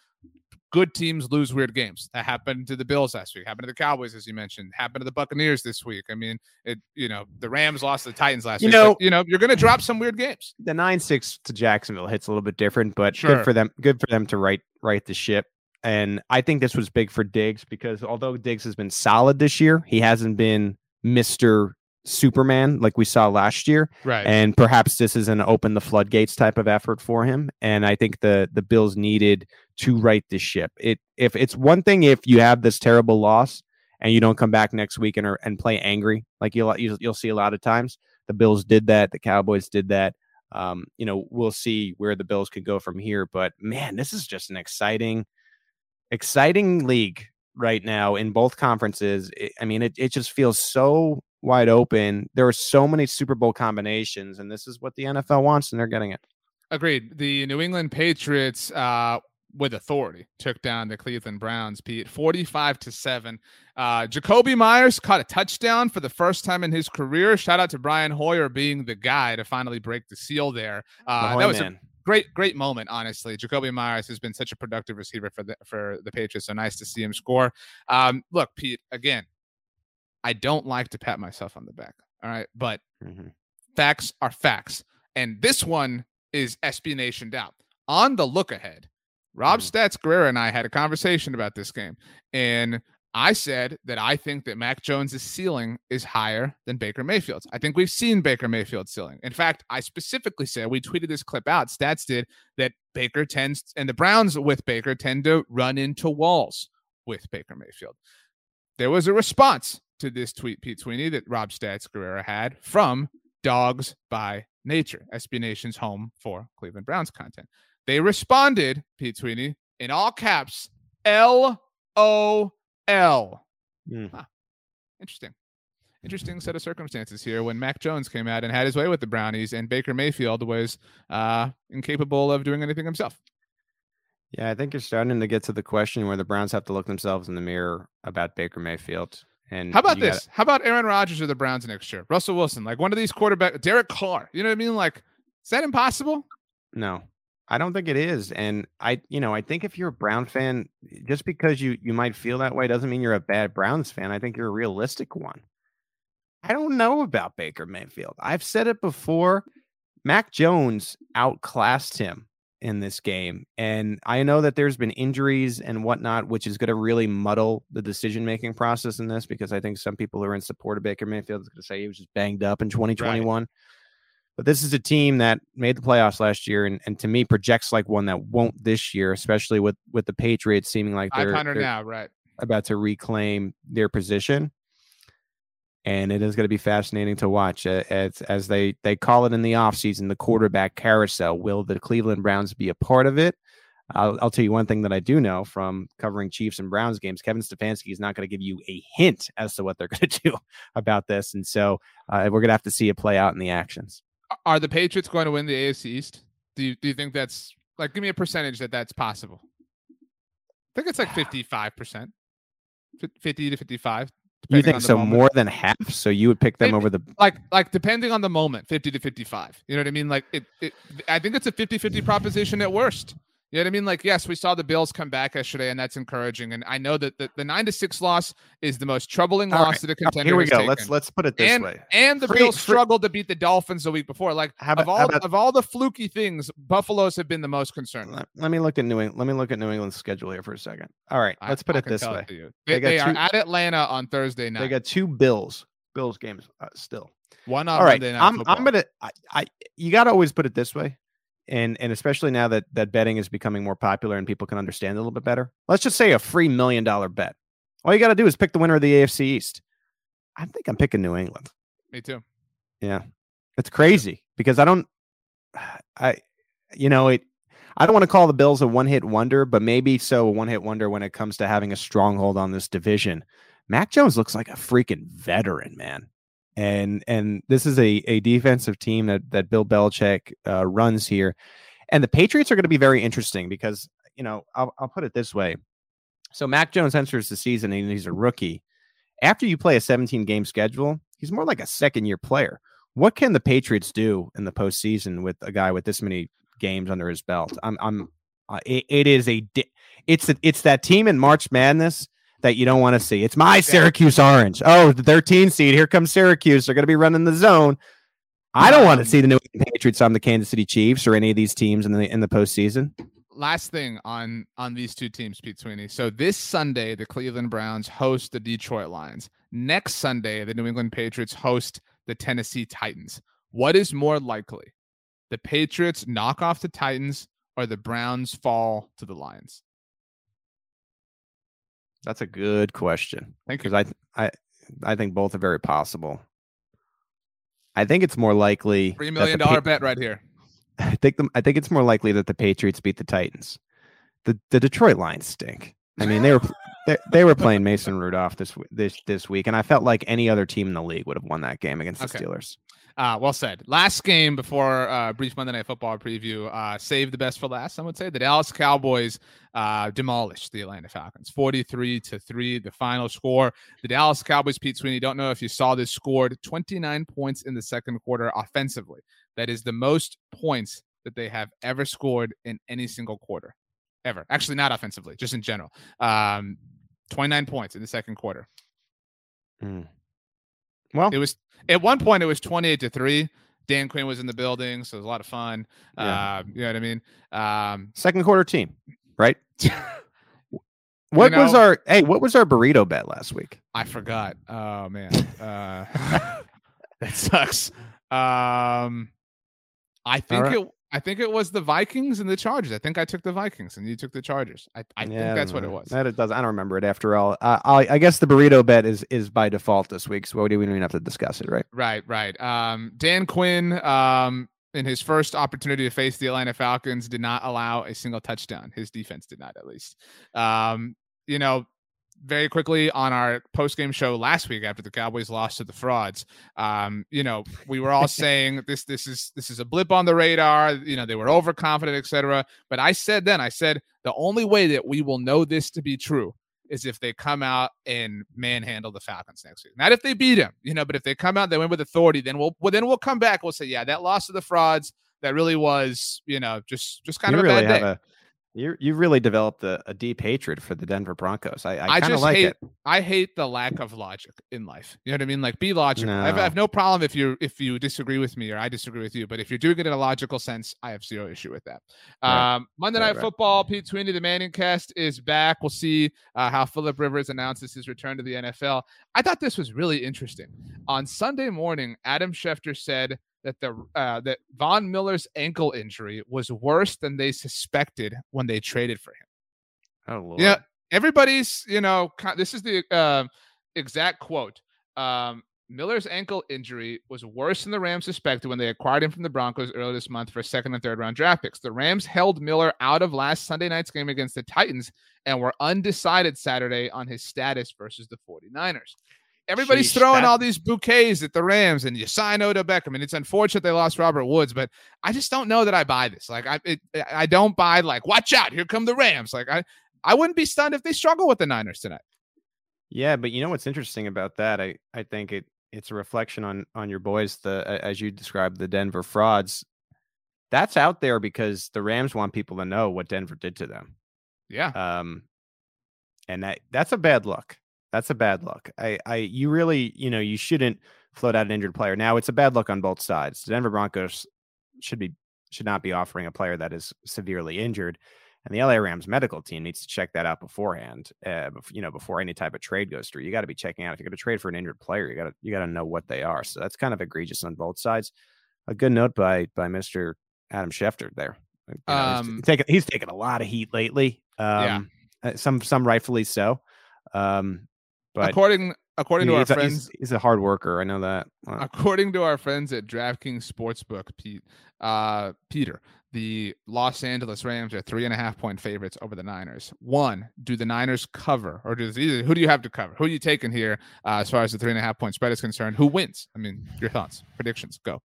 good teams lose weird games. That happened to the Bills last week. Happened to the Cowboys, as you mentioned. Happened to the Buccaneers this week. I mean, it. You know, the Rams lost to the Titans last you week. Know, you know, you're going to drop some weird games. The nine six to Jacksonville hits a little bit different, but sure. good for them. Good for them to right right the ship. And I think this was big for Diggs because although Diggs has been solid this year, he hasn't been Mister Superman like we saw last year. Right. And perhaps this is an open the floodgates type of effort for him. And I think the the Bills needed to right the ship. It if it's one thing if you have this terrible loss and you don't come back next week and and play angry like you'll you'll see a lot of times. The Bills did that. The Cowboys did that. Um, you know, we'll see where the Bills could go from here. But man, this is just an exciting, exciting league right now in both conferences. It, I mean, it, it just feels so wide open. There are so many Super Bowl combinations, and this is what the NFL wants, and they're getting it. Agreed. The New England Patriots, uh, with authority, took down the Cleveland Browns, Pete, 45 to 7. Uh, Jakobi Meyers caught a touchdown for the first time in his career. Shout out to Brian Hoyer being the guy to finally break the seal there. Uh, that was a great, great moment, honestly. Jakobi Meyers has been such a productive receiver for the for the Patriots. So nice to see him score. Um, look, Pete, again, I don't like to pat myself on the back. All right. But mm-hmm. facts are facts. And this one is SB Nation down. On the look ahead, Rob mm-hmm. Stats Guerrera and I had a conversation about this game. And I said that I think that Mac Jones's ceiling is higher than Baker Mayfield's. I think we've seen Baker Mayfield's ceiling. In fact, I specifically said we tweeted this clip out. Stats did that Baker tends and the Browns with Baker tend to run into walls with Baker Mayfield. There was a response to this tweet, Pete Sweeney, that Rob Stats Guerrera had from Dawgs By Nature, SB Nation's home for Cleveland Browns content. They responded, Pete Sweeney, in all caps, L O L. Mm. Interesting. Interesting set of circumstances here when Mac Jones came out and had his way with the Brownies, and Baker Mayfield was uh, incapable of doing anything himself. Yeah, I think you're starting to get to the question where the Browns have to look themselves in the mirror about Baker Mayfield. And how about this? Gotta... How about Aaron Rodgers or the Browns next year? Russell Wilson, like one of these quarterback, Derek Carr. You know what I mean? Like, is that impossible? No, I don't think it is. And I, you know, I think if you're a Brown fan, just because you you might feel that way doesn't mean you're a bad Browns fan. I think you're a realistic one. I don't know about Baker Mayfield. I've said it before. Mac Jones outclassed him in this game. And I know that there's been injuries and whatnot, which is going to really muddle the decision making process in this because I think some people who are in support of Baker Mayfield is going to say he was just banged up in 2021. Right. But this is a team that made the playoffs last year, and, and to me projects like one that won't this year, especially with with the Patriots seeming like they're, they're now, right, about to reclaim their position and it is going to be fascinating to watch uh, as as they they call it in the offseason the quarterback carousel will the cleveland browns be a part of it I'll, I'll tell you one thing that I do know from covering Chiefs and Browns games. Kevin Stefanski is not going to give you a hint as to what they're going to do about this, and so uh, we're going to have to see it play out in the actions. Are the Patriots going to win the AFC East? Do you do you think that's like give me a percentage that that's possible? I think it's like fifty five percent, fifty to fifty five. You think so? Moment. More than half? So you would pick them Maybe, over the like like depending on the moment, fifty to fifty five. You know what I mean? Like it, it I think it's a 50-50 proposition at worst. You know what I mean? Like, yes, we saw the Bills come back yesterday, and that's encouraging. And I know that the, the nine to six loss is the most troubling All loss right. that a contender. Here we go. Taken. Let's let's put it this and, way. And the free, Bills free. struggled to beat the Dolphins the week before. Like about, of all about, of all the fluky things, Buffaloes have been the most concerned. Let, let, me look at New England. Let me look at New England's schedule here for a second. All right, let's put I, it this way. They, they, they two, are at Atlanta on Thursday night. They got two Bills Bills games uh, still. One on All right. I'm. I'm gonna I, I you got to always put it this way and and especially now that that betting is becoming more popular and people can understand it a little bit better. Let's just say a free million dollar bet. All you got to do is pick the winner of the AFC East. I think I'm picking New England. Me too. Yeah, it's crazy because I don't, I, you know, it. I don't want to call the Bills a one hit wonder, but maybe so a one hit wonder when it comes to having a stronghold on this division. Mac Jones looks like a freaking veteran, man and and this is a a defensive team that that Bill Belichick uh, runs here, and the Patriots are going to be very interesting because you know I'll I'll put it this way, so Mac Jones enters the season and he's a rookie. After you play a 17 game schedule, he's more like a second year player. What can the Patriots do in the postseason with a guy with this many games under his belt? I'm I'm uh, it, it is a it's a, it's that team in March Madness that you don't want to see. It's my Syracuse Orange. Oh, the 13 seed. Here comes Syracuse. They're going to be running the zone. I don't want to see the New England Patriots on the Kansas City Chiefs or any of these teams in the in the postseason. Last thing on on these two teams, Pete Sweeney. So this Sunday, the Cleveland Browns host the Detroit Lions. Next Sunday, the New England Patriots host the Tennessee Titans. What is more likely? The Patriots knock off the Titans or the Browns fall to the Lions? That's a good question. Thank you. Because I, I, I think both are very possible. I think it's more likely three million dollar pa- bet right here. I think the, I think it's more likely that the Patriots beat the Titans. The the Detroit Lions stink. I mean, they were they, they were playing Mason Rudolph this this this week, and I felt like any other team in the league would have won that game against the okay. Steelers. Uh, well said. Last game before uh, brief Monday Night Football preview. Uh, save the best for last. I would say the Dallas Cowboys uh, demolished the Atlanta Falcons, forty-three to three. The final score. The Dallas Cowboys. Pete Sweeney. Don't know if you saw this. Scored twenty-nine points in the second quarter offensively. That is the most points that they have ever scored in any single quarter, ever. Actually, not offensively, just in general. Um, twenty-nine points in the second quarter. Mm. Well, it was at one point it was 28 to 3. Dan Quinn was in the building, so it was a lot of fun. Yeah. Uh, you know what I mean? Um, Second quarter team, right? what you know, was our hey? What was our burrito bet last week? I forgot. Oh man, uh, that sucks. Um, I think right. it. I think it was the Vikings and the Chargers. I think I took the Vikings and you took the Chargers. I, I yeah, think that's what it was. That it does. I don't remember it after all. Uh, I, I, guess the burrito bet is is by default this week. So we don't even have to discuss it, right? Right, right. Um, Dan Quinn, um, in his first opportunity to face the Atlanta Falcons, did not allow a single touchdown. His defense did not, at least. Um, you know, very quickly on our post game show last week after the Cowboys lost to the frauds. Um, you know, we were all saying this this is this is a blip on the radar. You know, they were overconfident, etc. But I said then, I said the only way that we will know this to be true is if they come out and manhandle the Falcons next week. Not if they beat them, you know, but if they come out, they win with authority, then we'll well, then we'll come back. We'll say, yeah, that loss to the frauds, that really was, you know, just just kind you of a really bad day. A, you you really developed a, a, deep hatred for the Denver Broncos. I, I, I just like hate, it. I hate the lack of logic in life. You know what I mean? Like be logical. No. I've, I have no problem if you if you disagree with me or I disagree with you. But if you're doing it in a logical sense, I have zero issue with that. Right. Um, Monday right, Night right. Football. Pete Sweeney, the Manning Cast is back. We'll see uh, how Philip Rivers announces his return to the NFL. I thought this was really interesting. On Sunday morning, Adam Schefter said that the uh, that Von Miller's ankle injury was worse than they suspected when they traded for him. Oh Lord. Yeah, everybody's you know this is the uh, exact quote. Um, Miller's ankle injury was worse than the Rams suspected when they acquired him from the Broncos earlier this month for second and third round draft picks. The Rams held Miller out of last Sunday night's game against the Titans and were undecided Saturday on his status versus the 49ers. Everybody's Sheesh, throwing that- all these bouquets at the Rams and you sign Odell Beckham. And it's unfortunate they lost Robert Woods, but I just don't know that I buy this. Like I it, I don't buy like, watch out, here come the Rams. Like I I wouldn't be stunned if they struggle with the Niners tonight. Yeah, but you know what's interesting about that? I I think it it's a reflection on on your boys, the as you described the Denver frauds. That's out there because the Rams want people to know what Denver did to them. Yeah. Um, and that that's a bad look. That's a bad look. I I you really you know you shouldn't float out an injured player. Now it's a bad look on both sides. The Denver Broncos should be should not be offering a player that is severely injured. And the LA Rams medical team needs to check that out beforehand. Uh, you know, before any type of trade goes through, you got to be checking out if you're going to trade for an injured player. You got to you got to know what they are. So that's kind of egregious on both sides. A good note by by Mister Adam Schefter there. You know, he's- Um, he's taking he's taken a lot of heat lately. Um, uh, some some rightfully so. Um, but according according to our a, friends he's, he's a hard worker. I know that. Uh, according to our friends at DraftKings Sportsbook, Pete, uh, Peter, the Los Angeles Rams are three and a half point favorites over the Niners. One, do the Niners cover, or do either? Who do you have to cover? Who are you taking here uh, as far as the three and a half point spread is concerned? Who wins? I mean, your thoughts, predictions, go.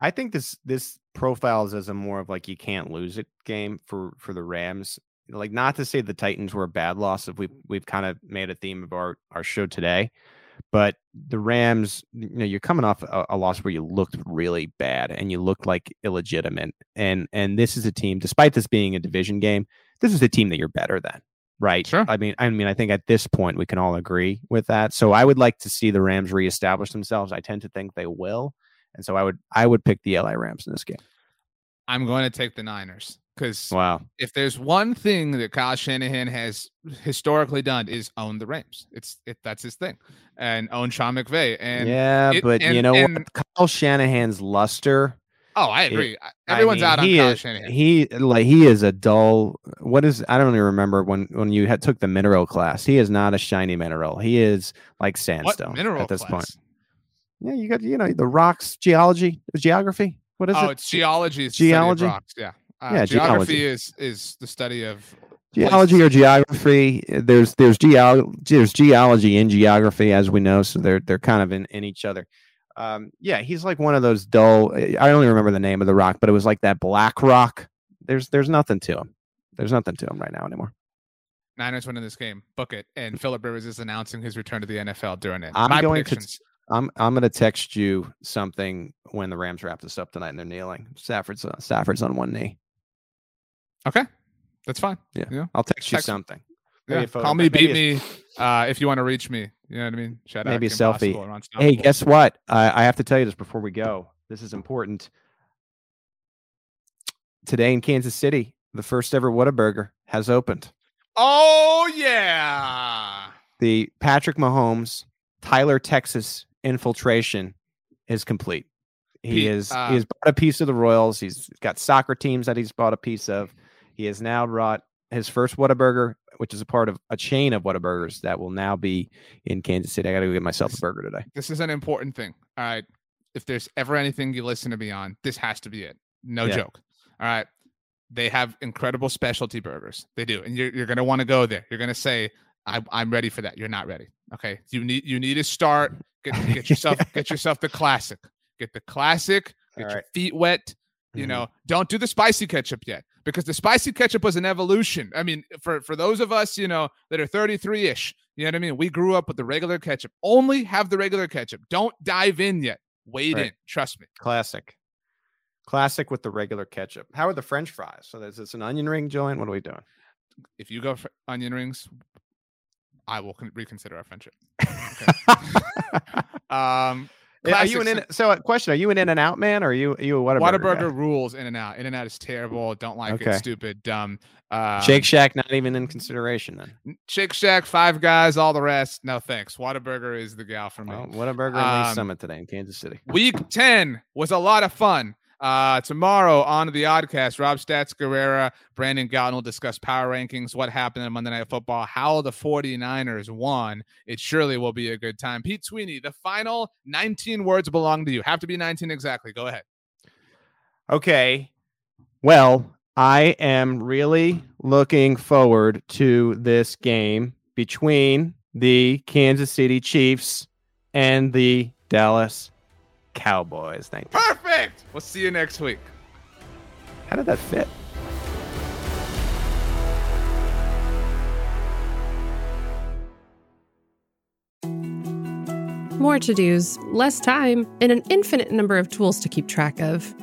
I think this this profiles as a more of like you can't lose it game for for the Rams. Like not to say the Titans were a bad loss if we we've kind of made a theme of our our show today, but the Rams, you know, you're coming off a, a loss where you looked really bad and you looked like illegitimate, and and this is a team, despite this being a division game, this is a team that you're better than, right? Sure. I mean, I mean, I think at this point we can all agree with that. So I would like to see the Rams reestablish themselves. I tend to think they will. And so I would I would pick the LA Rams in this game. I'm going to take the Niners because Wow. if there's one thing that Kyle Shanahan has historically done is own the Rams. It's it that's his thing, and own Sean McVay. And yeah, it- but you know and- what? Kyle Shanahan's luster. oh, I it- agree. I- I Everyone's mean, out on Kyle is, Shanahan. He like he is a dull. What is? I don't even remember when when you had took the mineral class. He is not a shiny mineral. He is like what sandstone mineral at this point. Yeah, you got you know the rocks, geology, geography. What is oh, it? Oh, it's geology. It's the study of Geology? rocks, Yeah. Uh, Yeah, geography geology. is is the study of geology places. or geography uh, there's there's geo there's geology and geography as we know so they're they're kind of in, in each other um yeah he's like one of those dull i only remember the name of the rock but it was like that black rock there's there's nothing to him there's nothing to him right now anymore Niners winning this game. Book it. And Philip Rivers is announcing his return to the NFL during it. I'm My going to- i'm i'm going to text you something when the rams wrap this up tonight and they're kneeling stafford's uh, stafford's on one knee Okay, that's fine. Yeah. Yeah. i'll text you something Yeah. a Call me, maybe beat a- me. Uh, if you want to reach me, you know what I mean. Shout Maybe a out. selfie. Impossible or hey guess what I, I have to tell you this before we go this is important today in kansas city the first ever whataburger has opened Oh yeah. the patrick mahomes tyler texas infiltration is complete he Pete, is uh, he has bought a piece of the royals he's got soccer teams that he's bought a piece of he has now brought his first whataburger which is a part of a chain of whataburgers that will now be in kansas city i gotta go get myself a burger today This is an important thing. All right. If there's ever anything you listen to me on, this has to be it. No Yeah. joke. All right. They have incredible specialty burgers. They do. And you're, you're going to want to go there. You're going to say, I, I'm ready for that. You're not ready. Okay. You need, you need to start, get, get yourself, get yourself the classic, get the classic, get All your right. feet wet. You Mhm. know, don't do the spicy ketchup yet because the spicy ketchup was an evolution. I mean, for for those of us, you know, that are 33 ish, you know what I mean? We grew up with the regular ketchup. Only have the regular ketchup. Don't dive in yet. Wade Right. in. Trust me. Classic. Classic with the regular ketchup. How are the French fries? So is this an onion ring joint? What are we doing? If you go for onion rings, I will con- reconsider our friendship. Um, are you an in, so uh, question? Are you an in and out man or are you are you a Whataburger? Whataburger guy? rules in and out. In and out is terrible. Don't like Okay. it. Stupid. Dumb. Uh, Shake Shack not even in consideration then. Shake Shack, Five Guys, all the rest. No thanks. Whataburger is the gal for me. Well, Whataburger and Lee Um, Summit today in Kansas City. Week 10 was a lot of fun. Uh, tomorrow on the Oddcast, Rob Stats Guerrera, Brandon Gowton will discuss power rankings, what happened in Monday Night Football, how the 49ers won. It surely will be a good time. Pete Sweeney, the final 19 words belong to you. Have to be 19 exactly. Go ahead. Okay. Well, I am really looking forward to this game between the Kansas City Chiefs and the Dallas Cowboys. Thank you. Perfect. We'll see you next week. How did that fit? More to dos, less time, and an infinite number of tools to keep track of.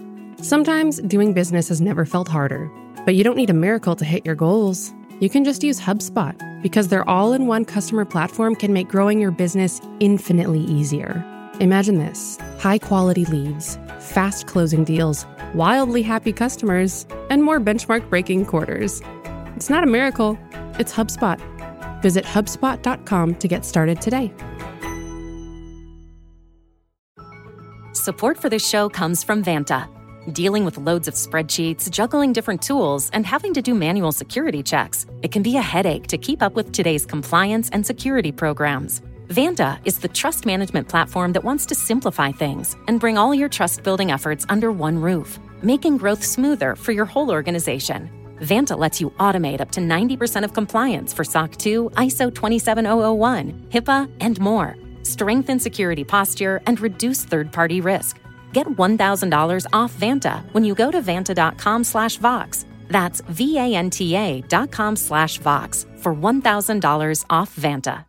Sometimes doing business has never felt harder, but you don't need a miracle to hit your goals. You can just use HubSpot because their all in one customer platform can make growing your business infinitely easier. Imagine this high quality leads, fast closing deals, wildly happy customers, and more benchmark breaking quarters. It's not a miracle, it's HubSpot. Visit HubSpot.com to get started today. Support for this show comes from Vanta. Dealing with loads of spreadsheets, juggling different tools, and having to do manual security checks, it can be a headache to keep up with today's compliance and security programs. Vanta is the trust management platform that wants to simplify things and bring all your trust building efforts under one roof, making growth smoother for your whole organization. Vanta lets you automate up to 90% of compliance for SOC 2, ISO 27001, HIPAA, and more. Strengthen security posture and reduce third-party risk. Get $1,000 off Vanta when you go to vanta.com slash Vox. That's V-A-N-T-A dot com slash Vox for $1,000 off Vanta.